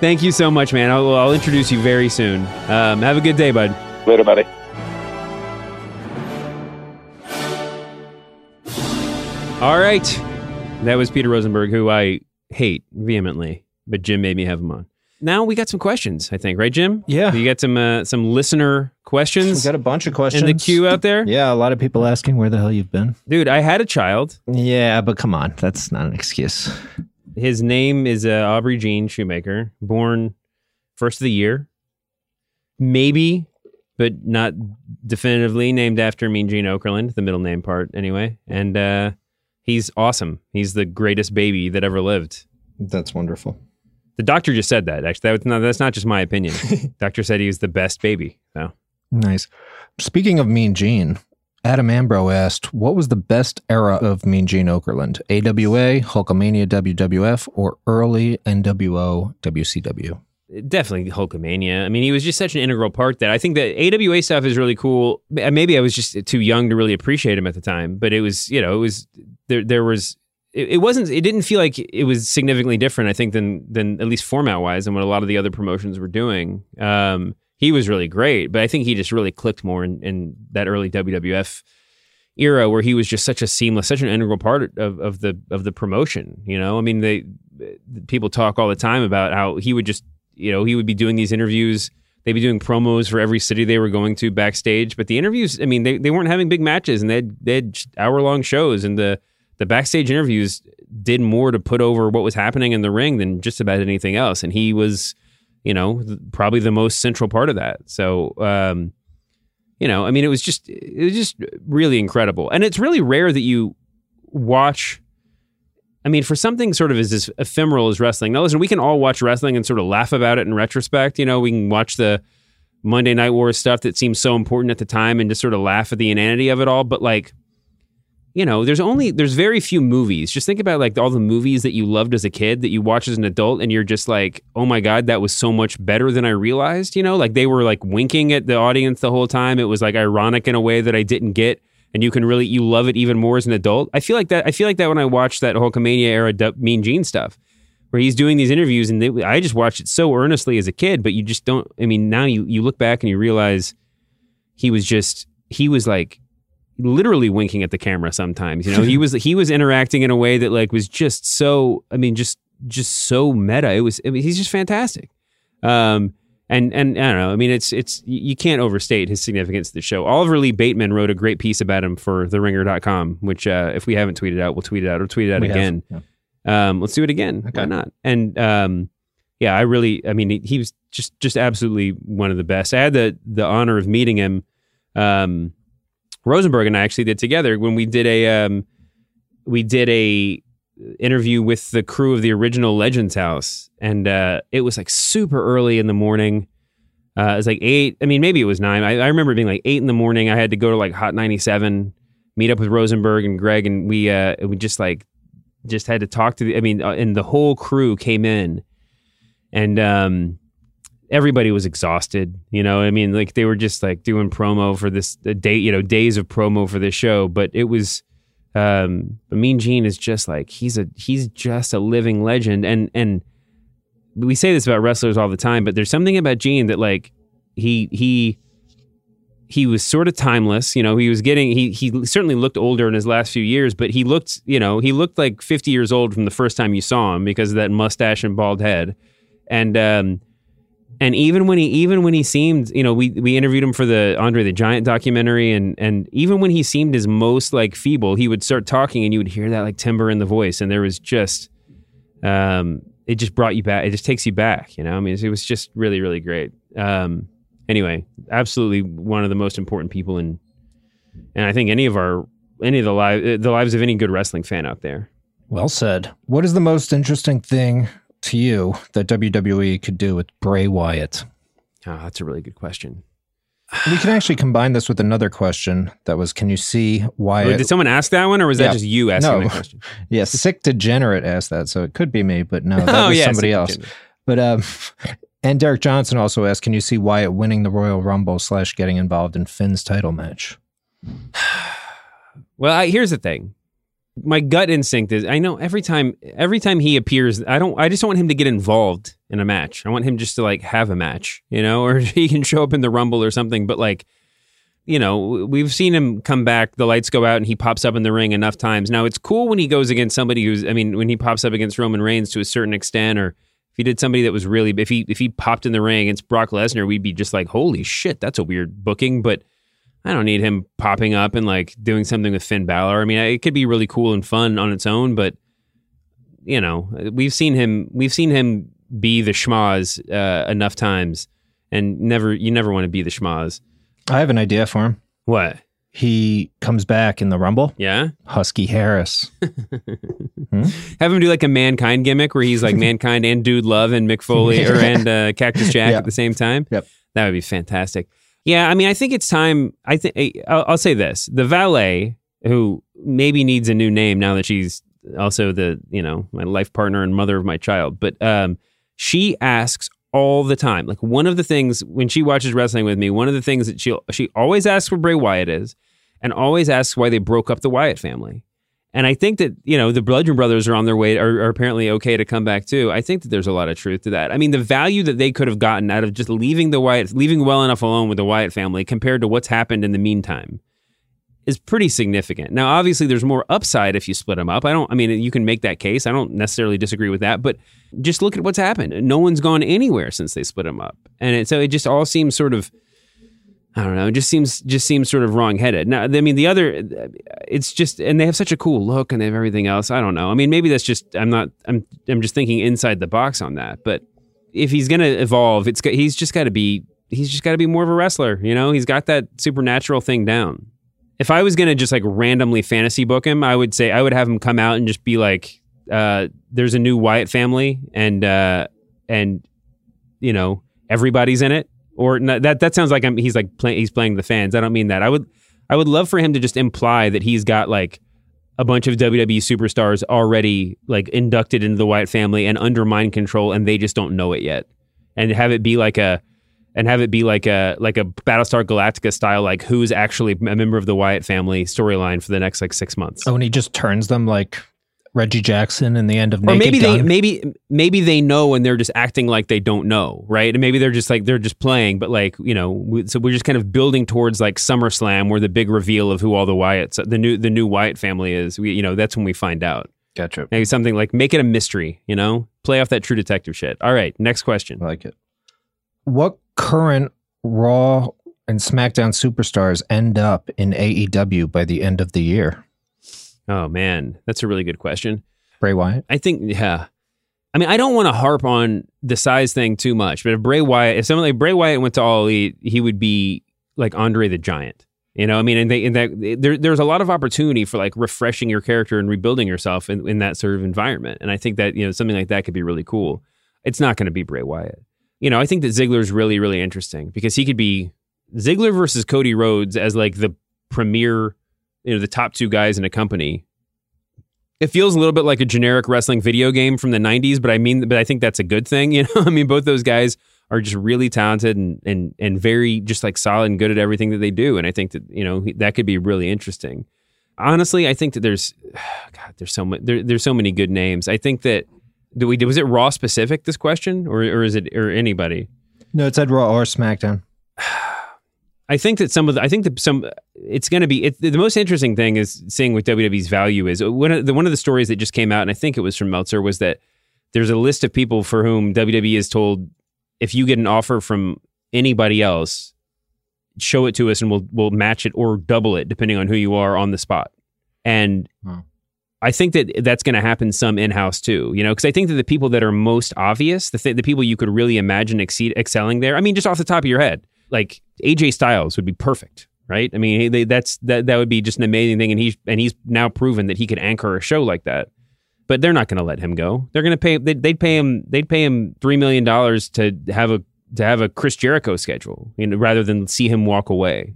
thank you so much, man. I'll, I'll introduce you very soon. Um, have a good day, bud. Later, buddy. All right, that was Peter Rosenberg, who I hate vehemently, but Jim made me have him on. Now we got some questions, I think, right, Jim? Yeah. You got some uh, some listener questions. We got a bunch of questions in the queue out there. Yeah, a lot of people asking where the hell you've been. Dude, I had a child. Yeah, but come on, that's not an excuse. His name is uh, Aubrey Jean Shoemaker, born first of the year, maybe, but not definitively named after Mean Gene Okerlund, the middle name part anyway. And uh, he's awesome. He's the greatest baby that ever lived. That's wonderful. The doctor just said that. Actually, that was, no, that's not just my opinion. doctor said he was the best baby. So Nice. Speaking of Mean Gene, Adam Ambro asked, "What was the best era of Mean Gene Okerlund? AWA, Hulkamania, WWF, or early NWO, WCW?" definitely Hulkamania. I mean, he was just such an integral part that I think that AWA stuff is really cool. Maybe I was just too young to really appreciate him at the time, but it was, you know, it was there. There was. It, it wasn't. It didn't feel like it was significantly different. I think than than at least format wise than what a lot of the other promotions were doing. Um, he was really great, but I think he just really clicked more in, in that early WWF era where he was just such a seamless, such an integral part of, of the of the promotion. You know, I mean, they people talk all the time about how he would just, you know, he would be doing these interviews. They'd be doing promos for every city they were going to backstage, but the interviews, I mean, they, they weren't having big matches and they had, they had hour long shows, and the the backstage interviews did more to put over what was happening in the ring than just about anything else. And he was, you know, th- probably the most central part of that. So, um, you know, I mean, it was just it was just really incredible, and it's really rare that you watch. I mean, for something sort of as, as ephemeral as wrestling. Now, listen, we can all watch wrestling and sort of laugh about it in retrospect. You know, we can watch the Monday Night Wars stuff that seems so important at the time and just sort of laugh at the inanity of it all. But like, you know, there's only there's very few movies. Just think about like all the movies that you loved as a kid that you watch as an adult, and you're just like, oh my god, that was so much better than I realized. You know, like they were like winking at the audience the whole time. It was like ironic in a way that I didn't get, and you can really you love it even more as an adult. I feel like that. I feel like that when I watched that Hulkamania era Du- Mean Gene stuff, where he's doing these interviews, and they, I just watched it so earnestly as a kid, but you just don't. I mean, now you you look back and you realize he was just he was like literally winking at the camera sometimes you know? He was he was interacting in a way that like was just so i mean just just so meta. It was I mean, he's just fantastic. Um and and i don't know i mean it's it's you can't overstate his significance to the show. Oliver lee bateman wrote a great piece about him for the theringer.com which uh if we haven't tweeted out we'll tweet it out or tweet it out We again. um let's do it again. Why not? And um yeah i really i mean he, he was just just absolutely one of the best. I had the the honor of meeting him um Rosenberg and I actually did together when we did a um, we did a interview with the crew of the original Legends House, and uh, it was like super early in the morning. Uh, it was like eight. I mean, maybe it was nine. I, I remember being like eight in the morning. I had to go to like Hot ninety seven, meet up with Rosenberg and Greg, and we uh, we just like just had to talk to the. I mean, uh, and the whole crew came in, and um, everybody was exhausted. You know, I mean, like they were just like doing promo for this day, you know, days of promo for this show. But it was, um, Mean Gene is just like he's a he's just a living legend, and and we say this about wrestlers all the time, but there's something about Gene that like he he he was sort of timeless. You know, he was getting he he certainly looked older in his last few years, but he looked you know he looked like 50 years old from the first time you saw him because of that mustache and bald head, and um and even when he even when he seemed you know we we interviewed him for the Andre the Giant documentary and and even when he seemed his most like feeble he would start talking and you would hear that like timber in the voice. And there was just um it just brought you back. It just takes you back you know? I mean it was just really really great. Um anyway absolutely one of the most important people in and I think any of our any of the live the lives of any good wrestling fan out there. Well said. What is the most interesting thing to you that WWE could do with Bray Wyatt? oh that's a really good question We can actually combine this with another question that was Can you see why. Wait, did someone ask that one or was Yeah. that just you asking No. the question? yeah, Sick Degenerate asked that, so it could be me, but no, that Oh, was yeah, somebody else. But um, and Derek Johnson also asked, "Can you see Wyatt winning the Royal Rumble slash getting involved in Finn's title match?" Well, I, here's the thing. My gut instinct is I know every time every time he appears, I don't I just don't want him to get involved in a match. I want him just to like have a match, you know, or he can show up in the rumble or something, but like you know, we've seen him come back, the lights go out and he pops up in the ring enough times. Now, it's cool when he goes against somebody who's I mean, when he pops up against Roman Reigns to a certain extent or if he did somebody that was really if he if he popped in the ring against Brock Lesnar, we'd be just like, "Holy shit, that's a weird booking," but I don't need him popping up and like doing something with Finn Balor. I mean, it could be really cool and fun on its own, but you know, we've seen him we've seen him be the schmozz uh, enough times, and never you never want to be the schmozz. I have an idea for him. What? He comes back in the Rumble. Yeah, Husky Harris. have him do like a mankind gimmick where he's like mankind and Dude Love and Mick Foley or and uh, Cactus Jack at the same time. Yep. That would be fantastic. Yeah, I mean, I think it's time. I think I'll, I'll say this: the valet, who maybe needs a new name now that she's also the you know my life partner and mother of my child, but um, she asks all the time. Like one of the things when she watches wrestling with me, one of the things that she she always asks where Bray Wyatt is, and always asks why they broke up the Wyatt family. And I think that, you know, the Bludgeon Brothers are on their way, are, are apparently okay to come back too. I think that there's a lot of truth to that. I mean, the value that they could have gotten out of just leaving the Wyatt, leaving well enough alone with the Wyatt family compared to what's happened in the meantime is pretty significant. Now, obviously, there's more upside if you split them up. I don't, I mean, you can make that case. I don't necessarily disagree with that, but just look at what's happened. No one's gone anywhere since they split them up. And it, so it just all seems sort of, I don't know. It just seems just seems sort of wrong-headed. Now, I mean, the other, it's just, and they have such a cool look, and they have everything else. I don't know. I mean, maybe that's just I'm not. I'm I'm just thinking inside the box on that. But if he's gonna evolve, it's he's just got to be he's just got to be more of a wrestler. You know, he's got that supernatural thing down. If I was gonna just like randomly fantasy book him, I would say I would have him come out and just be like, uh, "There's a new Wyatt family, and uh, and you know everybody's in it." Or that that sounds like I'm, he's like play, he's playing the fans. I don't mean that. I would I would love for him to just imply that he's got like a bunch of WWE superstars already like inducted into the Wyatt family and under mind control, and they just don't know it yet. And have it be like a and have it be like a like a Battlestar Galactica style, like who's actually a member of the Wyatt family storyline for the next like six months. Oh, and he just turns them like Reggie Jackson in the end of or Naked maybe they Gun. maybe maybe they know and they're just acting like they don't know right and maybe they're just like they're just playing but like you know we, so we're just kind of building towards like SummerSlam where the big reveal of who all the Wyatts the new the new Wyatt family is we you know that's when we find out Gotcha. maybe something like make it a mystery you know play off that true detective shit all right next question I like it. What current Raw and SmackDown superstars end up in AEW by the end of the year? Oh man that's a really good question Bray Wyatt. I think yeah. I mean, I don't want to harp on the size thing too much, but if Bray Wyatt, if someone like Bray Wyatt went to All Elite, he would be like Andre the Giant. You know, I mean, and, they, and that there, there's a lot of opportunity for like refreshing your character and rebuilding yourself in, in that sort of environment. And I think that you know something like that could be really cool. It's not going to be Bray Wyatt. You know, I think that Ziggler's really really interesting because he could be Ziggler versus Cody Rhodes as like the premier, you know, the top two guys in a company. It feels a little bit like a generic wrestling video game from the 90s but i mean but i think that's a good thing you know? I mean both those guys are just really talented and and and very just like solid and good at everything that they do and i think that you know that could be really interesting. Honestly i think that there's god there's so much there, there's so many good names. I think that do we was it raw specific this question? Or or is it or anybody? No, it said Raw or SmackDown. I think that some of the, I think that some it's going to be it, the most interesting thing is seeing what WWE's value is. One of the one of the stories that just came out, and I think it was from Meltzer, was that there's a list of people for whom WWE is told if you get an offer from anybody else, show it to us and we'll we'll match it or double it depending on who you are on the spot. And Hmm. I think that that's going to happen some in house too, you know, because I think that the people that are most obvious, the th- the people you could really imagine exceed excelling there. I mean, just off the top of your head, like AJ Styles would be perfect, right? I mean, they, that's that that would be just an amazing thing, and he's and he's now proven that he could anchor a show like that. But they're not going to let him go. They're going to pay. They'd, they'd pay him. They'd pay him three million dollars to have a to have a Chris Jericho schedule, you know, rather than see him walk away.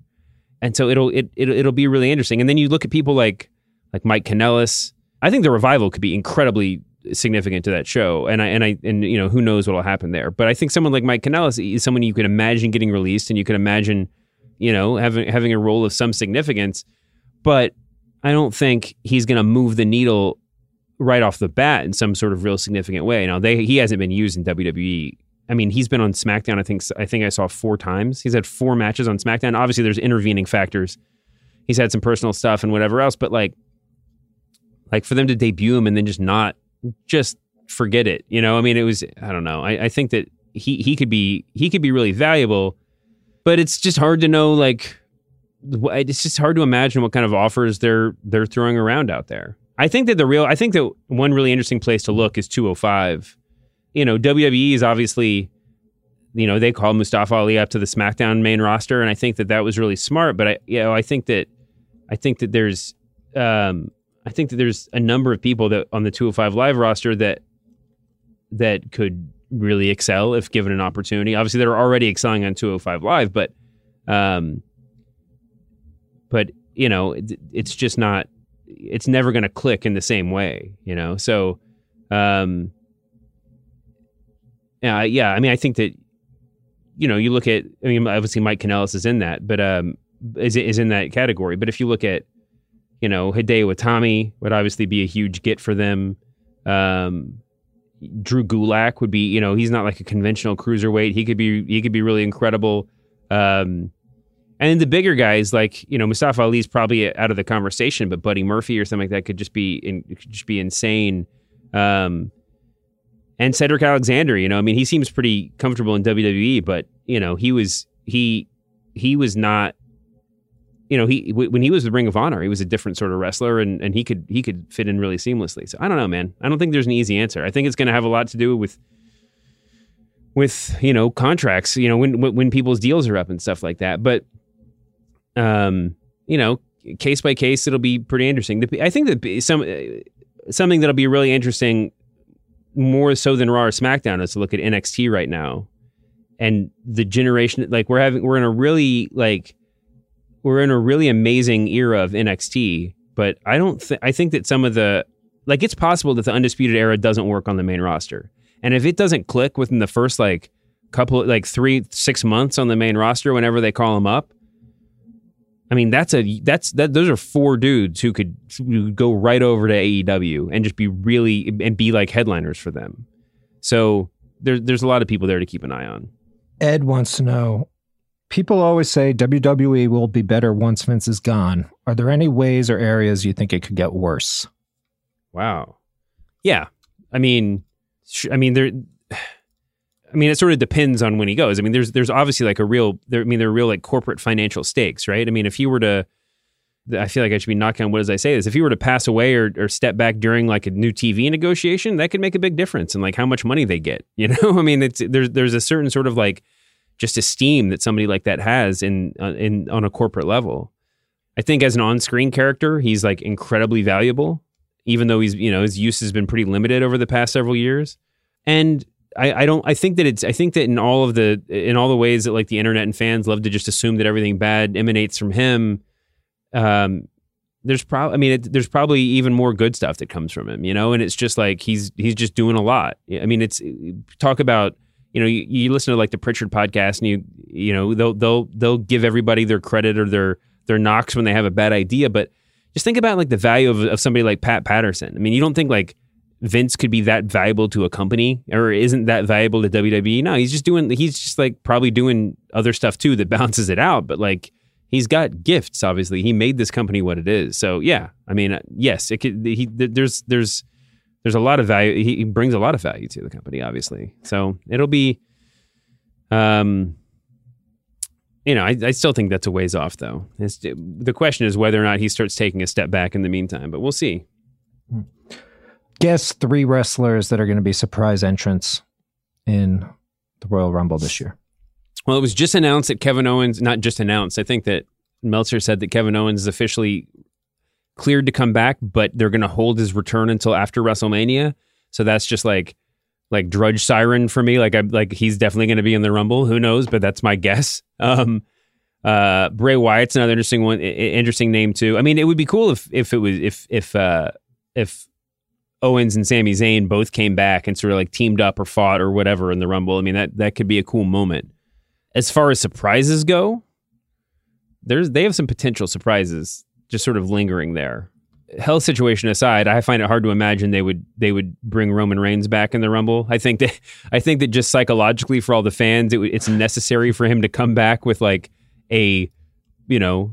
And so it'll it, it it'll be really interesting. And then you look at people like like Mike Kanellis. I think the revival could be incredibly significant to that show. And I and I and you know who knows what will happen there. But I think someone like Mike Kanellis is someone you can imagine getting released, and you can imagine you know having having a role of some significance. But I don't think he's going to move the needle right off the bat in some sort of real significant way. Now they he hasn't been used in WWE. I mean, he's been on SmackDown. I think I think I saw four times. He's had four matches on SmackDown. Obviously, there's intervening factors. He's had some personal stuff and whatever else, but like, like for them to debut him and then just not, just forget it. You know, I mean, it was I don't know. I, I think that he he could be he could be really valuable, but it's just hard to know. Like, it's just hard to imagine what kind of offers they're they're throwing around out there. I think that the real, I think that one really interesting place to look is 205. You know, WWE is obviously, you know, they called Mustafa Ali up to the SmackDown main roster, and I think that that was really smart. But I, you know, I think that, I think that there's, um, I think that there's a number of people that on the 205 Live roster that that could really excel if given an opportunity. Obviously, they're already excelling on 205 Live, but, um, but you know, it, it's just not it's never going to click in the same way, you know? So, um, yeah, yeah. I mean, I think that, you know, you look at, I mean, obviously Mike Kanellis is in that, but, um, is, is in that category. But if you look at, you know, Hideo Itami would obviously be a huge get for them. Um, Drew Gulak would be, you know, he's not like a conventional cruiserweight. He could be, he could be really incredible. Um, and the bigger guys, like you know, Mustafa Ali's probably out of the conversation, but Buddy Murphy or something like that could just be in, could just be insane. Um, and Cedric Alexander, you know, I mean, he seems pretty comfortable in WWE, but you know, he was he he was not. You know, he when he was the Ring of Honor, he was a different sort of wrestler, and, and he could he could fit in really seamlessly. So I don't know, man. I don't think there's an easy answer. I think it's going to have a lot to do with with you know contracts. You know, when when people's deals are up and stuff like that. But um, you know, case by case, it'll be pretty interesting. I think that some uh, something that'll be really interesting, more so than Raw or SmackDown, is to look at NXT right now, and the generation. Like we're having, we're in a really like, we're in a really amazing era of NXT. But I don't think I think that some of the like it's possible that the undisputed era doesn't work on the main roster, and if it doesn't click within the first like couple like three six months on the main roster, whenever they call them up I mean, that's a that's that. Those are four dudes who could, who go right over to AEW and just be really and be like headliners for them. So there's there's a lot of people there to keep an eye on. Ed wants to know. People always say WWE will be better once Vince is gone. Are there any ways or areas you think it could get worse? Wow. Yeah. I mean, I mean there I mean, it sort of depends on when he goes. I mean, there's there's obviously like a real there. I mean, there are real like corporate financial stakes, right? I mean, if he were to, I feel like I should be knocking on what as I say this. If he were to pass away or, or step back during like a new TV negotiation, that could make a big difference in like how much money they get. You know, I mean, it's there's there's a certain sort of like just esteem that somebody like that has in uh, in on a corporate level. I think as an on-screen character, he's like incredibly valuable, even though he's you know his use has been pretty limited over the past several years. And I, I don't I think that it's I think that in all of the in all the ways that like the internet and fans love to just assume that everything bad emanates from him um there's probably I mean it, there's probably even more good stuff that comes from him you know and it's just like he's he's just doing a lot I mean it's talk about you know you, you listen to like the Pritchard podcast and you you know they'll they'll they'll give everybody their credit or their their knocks when they have a bad idea but just think about like the value of, of somebody like Pat Patterson I mean you don't think like Vince could be that valuable to a company or isn't that valuable to WWE. No, he's just doing, he's just like probably doing other stuff too that balances it out. But like, he's got gifts, obviously. He made this company what it is. So yeah, I mean, uh, yes, it could, he, there's, there's, there's a lot of value. He brings a lot of value to the company, obviously. So it'll be, um, you know, I, I still think that's a ways off, though. It's, the question is whether or not he starts taking a step back in the meantime, but we'll see. Guess three wrestlers that are going to be surprise entrants in the Royal Rumble this year. Well, it was just announced that Kevin Owens, not just announced, I think that Meltzer said that Kevin Owens is officially cleared to come back, but they're going to hold his return until after WrestleMania. So that's just like like drudge siren for me. Like I like he's definitely going to be in the Rumble. Who knows? But that's my guess. Um, uh, Bray Wyatt's another interesting one. Interesting name too. I mean, it would be cool if if it was if if uh, if Owens and Sami Zayn both came back and sort of like teamed up or fought or whatever in the Rumble. I mean, that that could be a cool moment. As far as surprises go, there's they have some potential surprises just sort of lingering there. Health situation aside, I find it hard to imagine they would they would bring Roman Reigns back in the Rumble. I think that I think that just psychologically for all the fans, it, it's necessary for him to come back with like a you know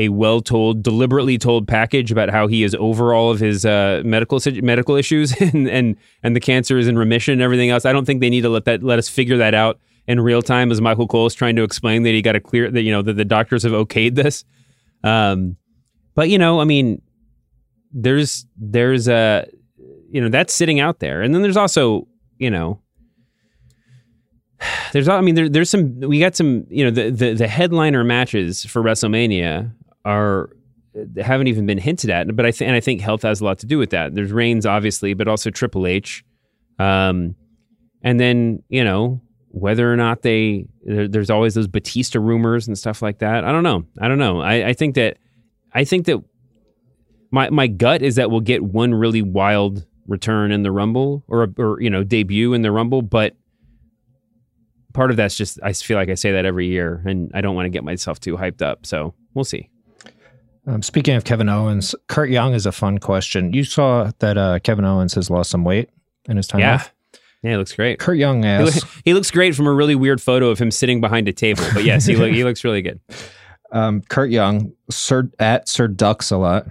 a well told, deliberately told package about how he is over all of his uh, medical medical issues and and and the cancer is in remission and everything else. I don't think they need to let that let us figure that out in real time as Michael Cole is trying to explain that he got to clear that you know that the doctors have okayed this. Um, but you know, I mean, there's there's a you know that's sitting out there, and then there's also you know there's I mean there, there's some we got some you know the, the the headliner matches for WrestleMania are haven't even been hinted at, but I think and I think health has a lot to do with that. There's Reigns obviously, but also Triple H, um, and then you know whether or not they there, there's always those Batista rumors and stuff like that. I don't know. I don't know. I, I think that I think that my my gut is that we'll get one really wild return in the Rumble or or you know debut in the Rumble, but part of that's just I feel like I say that every year, and I don't want to get myself too hyped up. So we'll see. Um, speaking of Kevin Owens, Kurt Young is a fun question. You saw that uh, Kevin Owens has lost some weight in his time yeah. off. Yeah, he looks great. Kurt Young asks, he, he, looks great from a really weird photo of him sitting behind a table. But yes, he, look, he looks really good. Um, Kurt Young, Sir at Sir Ducks a lot,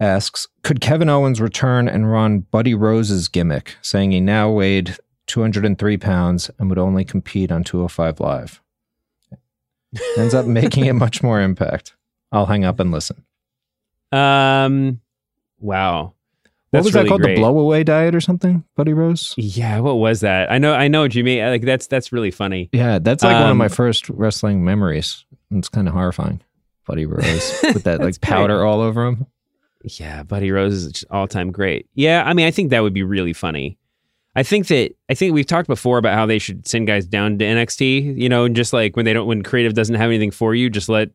asks, could Kevin Owens return and run Buddy Rose's gimmick, saying he now weighed 203 pounds and would only compete on 205 Live? Ends up making it much more impact. I'll hang up and listen. Um, wow. That's what was really that called? Great. The blowaway diet or something, Buddy Rose? Yeah, what was that? I know, I know mean. Like that's that's really funny. Yeah, that's like um, one of my Um, first wrestling memories. It's kind of horrifying. Buddy Rose with that like powder all over him. Yeah, Buddy Rose is all time great. Yeah, I mean, I think that would be really funny. I think that I think we've talked before about how they should send guys down to NXT. You know, and just like when they don't, when creative doesn't have anything for you, just let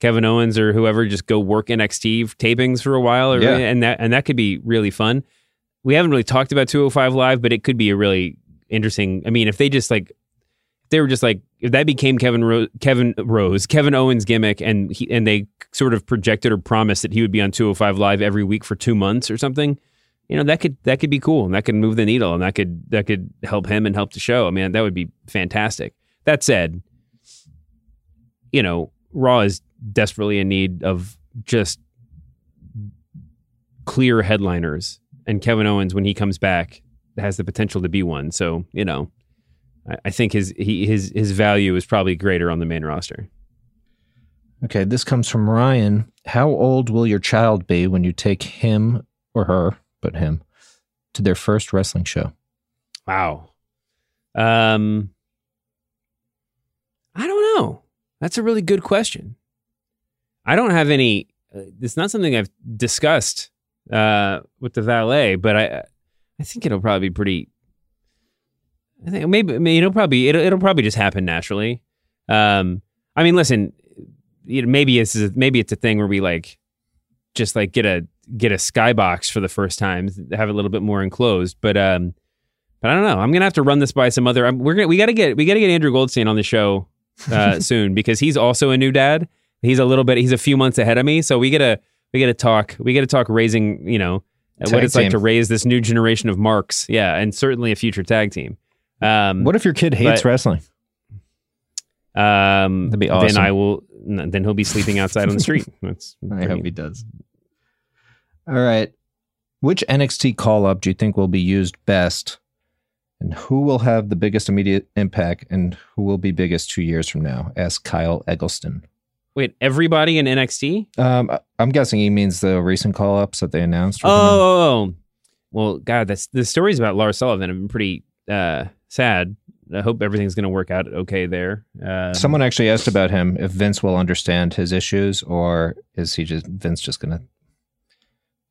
Kevin Owens or whoever just go work NXT tapings for a while, or, Yeah. and that and that could be really fun. We haven't really talked about 205 Live, but it could be a really interesting. I mean, if they just like, they were just like, if that became Kevin Ro- Kevin Rose, Kevin Owens gimmick, and he, and they sort of projected or promised that he would be on 205 Live every week for two months or something, you know, that could that could be cool, and that could move the needle, and that could that could help him and help the show. I mean, that would be fantastic. That said, you know, Raw is desperately in need of just clear headliners, and Kevin Owens, when he comes back, has the potential to be one. So, you know, I, I think his he, his his value is probably greater on the main roster. Okay, this comes from Ryan. How old will your child be when you take him or her, but him, to their first wrestling show? Wow. Um, I don't know. That's a really good question. I don't have any. Uh, it's not something I've discussed uh, with the valet, but I, I think it'll probably be pretty. I think maybe mean, it'll probably it'll, it'll probably just happen naturally. Um, I mean, listen, you know, maybe it's a, maybe it's a thing where we like just like get a get a skybox for the first time, have it a little bit more enclosed, but um, but I don't know. I'm gonna have to run this by some other. I'm, we're gonna we gotta get we gotta get Andrew Goldstein on the show uh, soon because he's also a new dad. He's a little bit. He's a few months ahead of me, so we gotta we gotta talk. We gotta talk raising. You know what Tag it's like to raise this new generation of marks. Yeah, and certainly a future tag team. Um, What if your kid hates but- wrestling? Um, That'd be awesome. Then. I will. Then he'll be sleeping outside on the street. That's I pretty- hope he does. All right. Which NXT call up do you think will be used best? And who will have the biggest immediate impact and who will be biggest two years from now? Asked Kyle Eggleston. Wait, everybody in NXT? Um, I'm guessing he means the recent call ups that they announced. Oh, oh, oh. well, God, that's the stories about Lars Sullivan have been pretty uh, sad. I hope everything's going to work out okay there. Um, Someone actually asked about him if Vince will understand his issues or is he just Vince just going to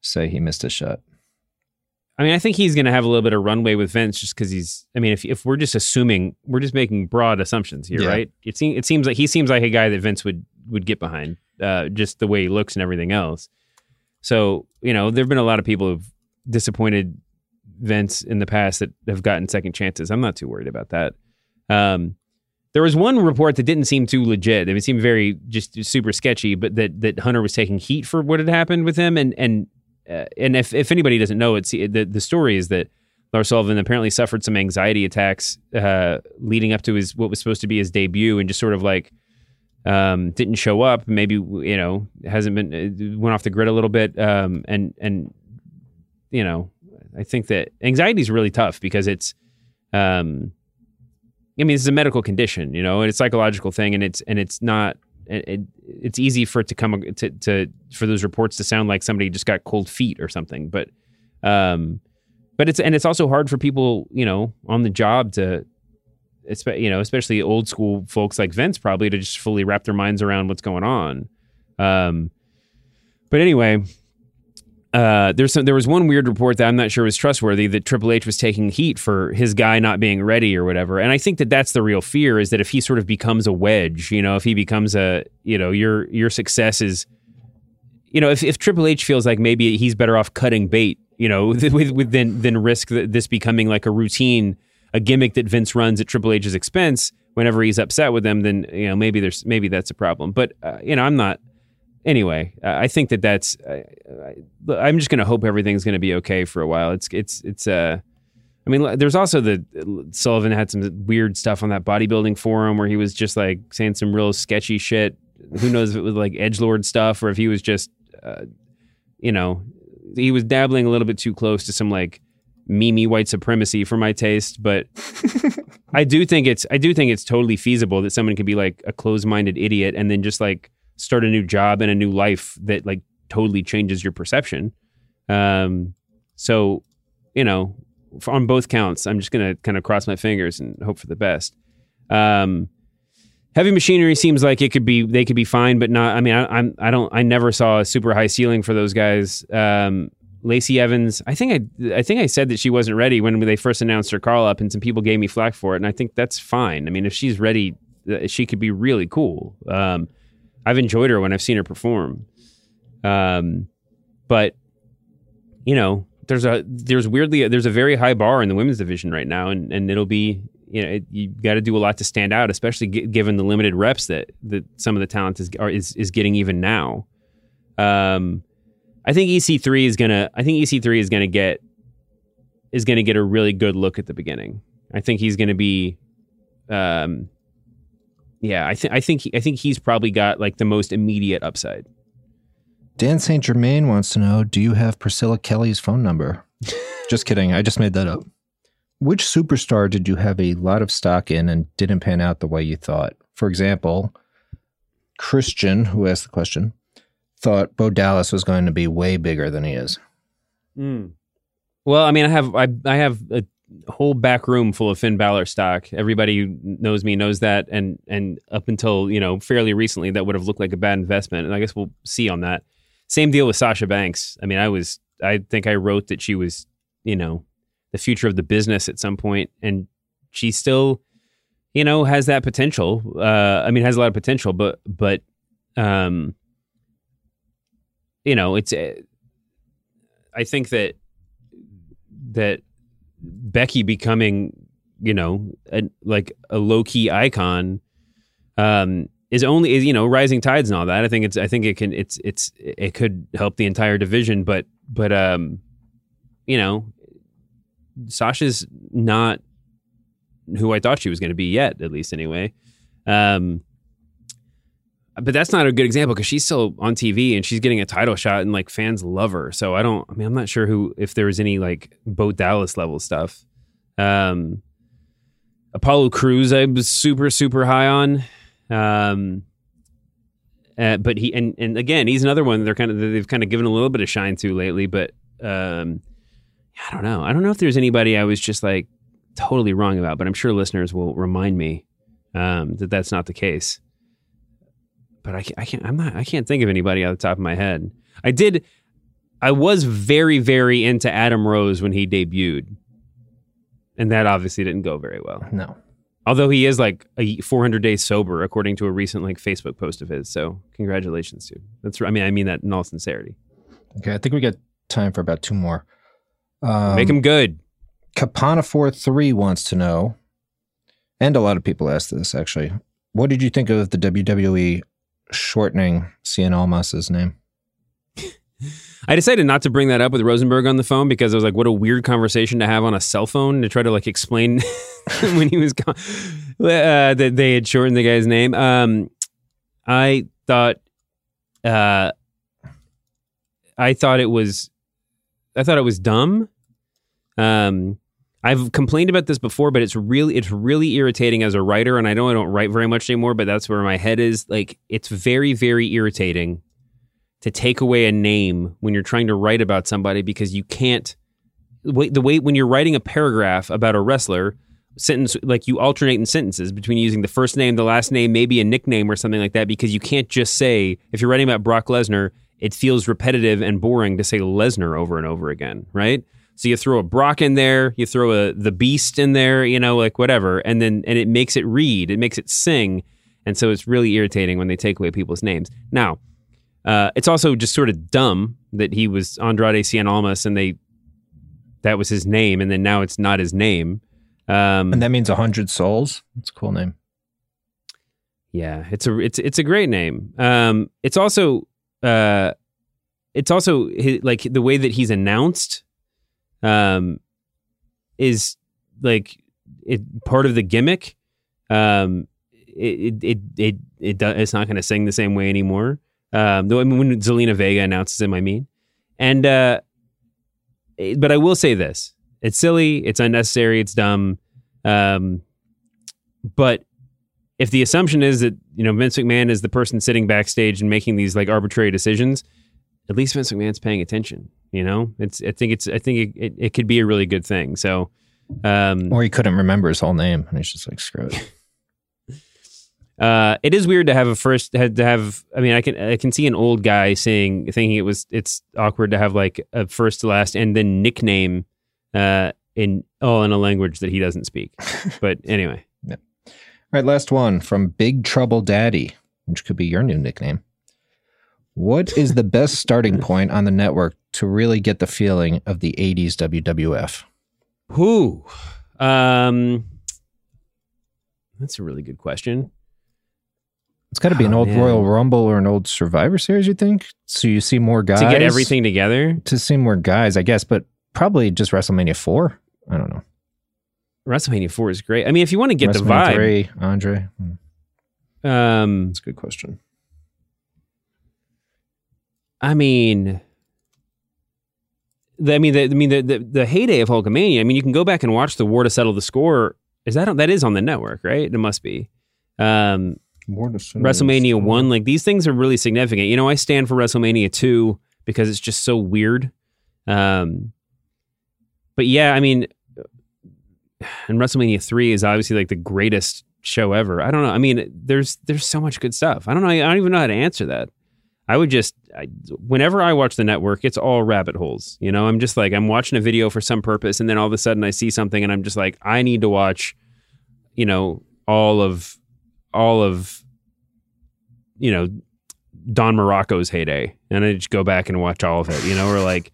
say he missed a shot? I mean, I think he's going to have a little bit of runway with Vince just because he's. I mean, if if we're just assuming, we're just making broad assumptions here, Yeah. right? It seems it seems like he seems like a guy that Vince would would get behind, uh, just the way he looks and everything else. So you know, there've been a lot of people who've disappointed Vince in the past that have gotten second chances. I'm not too worried about that. Um, there was one report that didn't seem too legit. It seemed very just super sketchy, but that that Hunter was taking heat for what had happened with him, and and uh, and if if anybody doesn't know, it's the the story is that Lars Sullivan apparently suffered some anxiety attacks uh, leading up to his what was supposed to be his debut, and just sort of like um, didn't show up. Maybe you know hasn't been uh, went off the grid a little bit, um, and and you know I think that anxiety is really tough because it's. Um, I mean, it's a medical condition, you know, and it's a psychological thing, and it's and it's not. It, it, it's easy for it to come to, to for those reports to sound like somebody just got cold feet or something, but um, but it's and it's also hard for people, you know, on the job to, you know, especially old school folks like Vince probably to just fully wrap their minds around what's going on. Um, but anyway, uh, there's some, there was one weird report that I'm not sure was trustworthy that Triple H was taking heat for his guy not being ready or whatever. And I think that that's the real fear is that if he sort of becomes a wedge, you know, if he becomes a, you know, your your success is, you know, if, if Triple H feels like maybe he's better off cutting bait, you know, with, with than than risk this becoming like a routine, a gimmick that Vince runs at Triple H's expense whenever he's upset with them, then you know maybe there's maybe that's a problem. But uh, you know, I'm not anyway, I think that that's. I, I'm just going to hope everything's going to be okay for a while. It's it's it's. Uh, I mean, there's also the Sullivan had some weird stuff on that bodybuilding forum where he was just like saying some real sketchy shit. Who knows if it was like edge lord stuff or if he was just, uh, you know, he was dabbling a little bit too close to some like Mimi white supremacy for my taste. But I do think it's I do think it's totally feasible that someone could be like a closed minded idiot and then just like start a new job and a new life that like totally changes your perception. Um, so, you know, on both counts, I'm just gonna kind of cross my fingers and hope for the best. Um, heavy machinery seems like it could be they could be fine, but not. I mean, I, I'm I don't I never saw a super high ceiling for those guys. Um, Lacey Evans, I think I I think I said that she wasn't ready when they first announced her call up, and some people gave me flack for it, and I think that's fine. I mean, if she's ready, uh, she could be really cool. Um, I've enjoyed her when I've seen her perform. Um, but you know, there's a there's weirdly there's a very high bar in the women's division right now, and and it'll be you know it, you got to do a lot to stand out, especially g- given the limited reps that that some of the talent is are, is is getting even now. Um, I think EC3 is gonna I think EC3 is gonna get is gonna get a really good look at the beginning. I think he's gonna be, um, yeah, I think I think he, I think he's probably got like the most immediate upside. Dan St. Germain wants to know Do you have Priscilla Kelly's phone number? just kidding. I just made that up. Which superstar did you have a lot of stock in and didn't pan out the way you thought? For example, Christian, who asked the question, thought Bo Dallas was going to be way bigger than he is. Hmm. Well, I mean, I have I I have a whole back room full of Finn Balor stock. Everybody who knows me knows that, and and up until you know fairly recently, that would have looked like a bad investment. And I guess we'll see on that. Same deal with Sasha Banks. I mean, I was I think I wrote that she was you know the future of the business at some point, and she still you know has that potential. Uh, I mean, has a lot of potential, but but um, you know, it's. I think that that Becky becoming, you know, a, like a low key icon, um, is only is you know rising tides and all that. I think it's I think it can it's it's it could help the entire division, but but um, you know, Sasha's not who I thought she was going to be yet, at least anyway. Um, but that's not a good example because she's still on TV and she's getting a title shot and like fans love her. So I don't. I mean, I'm not sure who if there was any like Bo Dallas level stuff. Um, Apollo Crews, I was super super high on. Um, uh, but he and and again, he's another one they're kind of they've kind of given a little bit of shine to lately. But um, I don't know. I don't know if there's anybody I was just like totally wrong about. But I'm sure listeners will remind me um, that that's not the case but I can't, I can't, I'm not, I can't think of anybody out of the top of my head. I did, I was very, very into Adam Rose when he debuted, and that obviously didn't go very well. No. Although he is like a 400 days sober, according to a recent like Facebook post of his. So congratulations, dude. That's I mean I mean that in all sincerity. Okay, I think we got time for about two more. Um, Make him good. Capana four three wants to know, and a lot of people asked this actually. What did you think of the WWE shortening Cien Almas's name? I decided not to bring that up with Rosenberg on the phone because I was like, what a weird conversation to have on a cell phone to try to like explain when he was gone uh, that they had shortened the guy's name. Um, I thought, uh, I thought it was, I thought it was dumb. Um, I've complained about this before, but it's really it's really irritating as a writer, and I know I don't write very much anymore, but that's where my head is. Like, it's very very irritating to take away a name when you're trying to write about somebody because you can't wait the way when you're writing a paragraph about a wrestler sentence like you alternate in sentences between using the first name the last name maybe a nickname or something like that because you can't just say if you're writing about Brock Lesnar it feels repetitive and boring to say Lesnar over and over again right so you throw a Brock in there you throw a the beast in there you know like whatever and then and it makes it read it makes it sing and so it's really irritating when they take away people's names now uh, it's also just sort of dumb that he was Andrade Cien Almas and they that was his name, and then now it's not his name. Um, and that means a hundred souls. It's a cool name. Yeah, it's a it's it's a great name. Um, it's also uh, it's also his, like the way that he's announced, um, is like it part of the gimmick. Um, it it it it, it, it's not going to sing the same way anymore. Um, though when Zelina Vega announces him, I mean, and uh, but I will say this: it's silly, it's unnecessary, it's dumb. Um, but if the assumption is that you know Vince McMahon is the person sitting backstage and making these like arbitrary decisions, at least Vince McMahon's paying attention. You know, it's I think it's I think it, it, it could be a really good thing. So, um, or he couldn't remember his whole name and he's just like screw it. Uh, it is weird to have a first had to have. I mean, I can I can see an old guy saying thinking it was it's awkward to have like a first to last and then nickname uh, in all in a language that he doesn't speak. but anyway, yeah. All right, last one from Big Trouble Daddy, which could be your new nickname. What is the best starting point on the network to really get the feeling of the '80s WWF? Who? Um, that's a really good question. It's got to be oh, an old man. Royal Rumble or an old Survivor Series, you think? So you see more guys to get everything together. To see more guys, I guess, but probably just WrestleMania four. I don't know. WrestleMania four is great. I mean, if you want to get the vibe, three, Andre. Hmm. Um, that's a good question. I mean, I mean, the, I mean, the, the the heyday of Hulkamania. I mean, you can go back and watch the War to Settle the Score. Is that that is on the network, right? It must be. Um, WrestleMania one, like these things are really significant. You know, I stand for WrestleMania two because it's just so weird. Um, but yeah, I mean, and WrestleMania three is obviously like the greatest show ever. I don't know. I mean, there's there's so much good stuff. I don't know. I don't even know how to answer that. I would just, I, whenever I watch the network, it's all rabbit holes. You know, I'm just like, I'm watching a video for some purpose, and then all of a sudden I see something, and I'm just like, I need to watch, you know, all of all of you know Don Muraco's heyday, and I just go back and watch all of it. You know, or like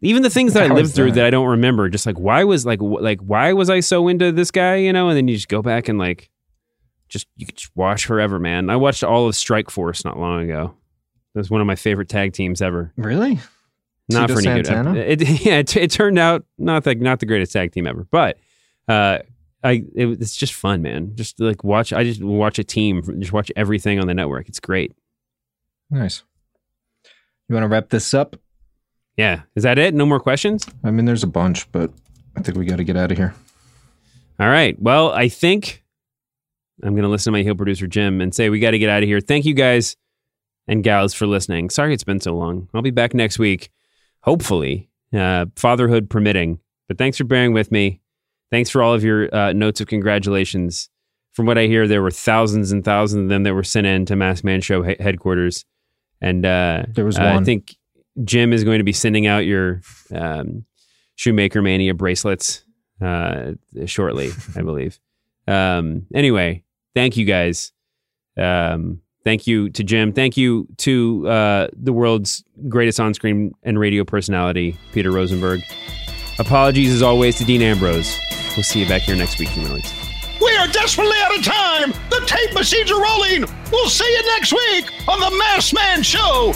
even the things that I lived through that I don't remember. Just like why was like wh- like why was I so into this guy? You know, and then you just go back and like just you could just watch forever, man. I watched all of Strike Force not long ago. Was one of my favorite tag teams ever. Really? Not Tito for any Santana? good. It, it, yeah, it, it, turned out not the not the greatest tag team ever, but uh, I it, it's just fun, man. Just like watch. I just watch a team. Just watch everything on the network. It's great. Nice. You want to wrap this up? Yeah. Is that it? No more questions? I mean, there's a bunch, but I think we got to get out of here. All right. Well, I think I'm going to listen to my heel producer Jim and say we got to get out of here. Thank you guys and gals for listening. Sorry it's been so long. I'll be back next week, hopefully, uh, fatherhood permitting. But thanks for bearing with me. Thanks for all of your uh, notes of congratulations. From what I hear, there were thousands and thousands of them that were sent in to Masked Man Show he- headquarters, and uh, there was one. I think Jim is going to be sending out your um, Shoemaker Mania bracelets uh, shortly, I believe. Um, anyway, thank you guys. Um, thank you to Jim. Thank you to uh, the world's greatest on screen and radio personality, Peter Rosenberg. Apologies as always to Dean Ambrose. We'll see you back here next week, humanoids. We are desperately out of time. The tape machines are rolling. We'll see you next week on the Masked Man Show.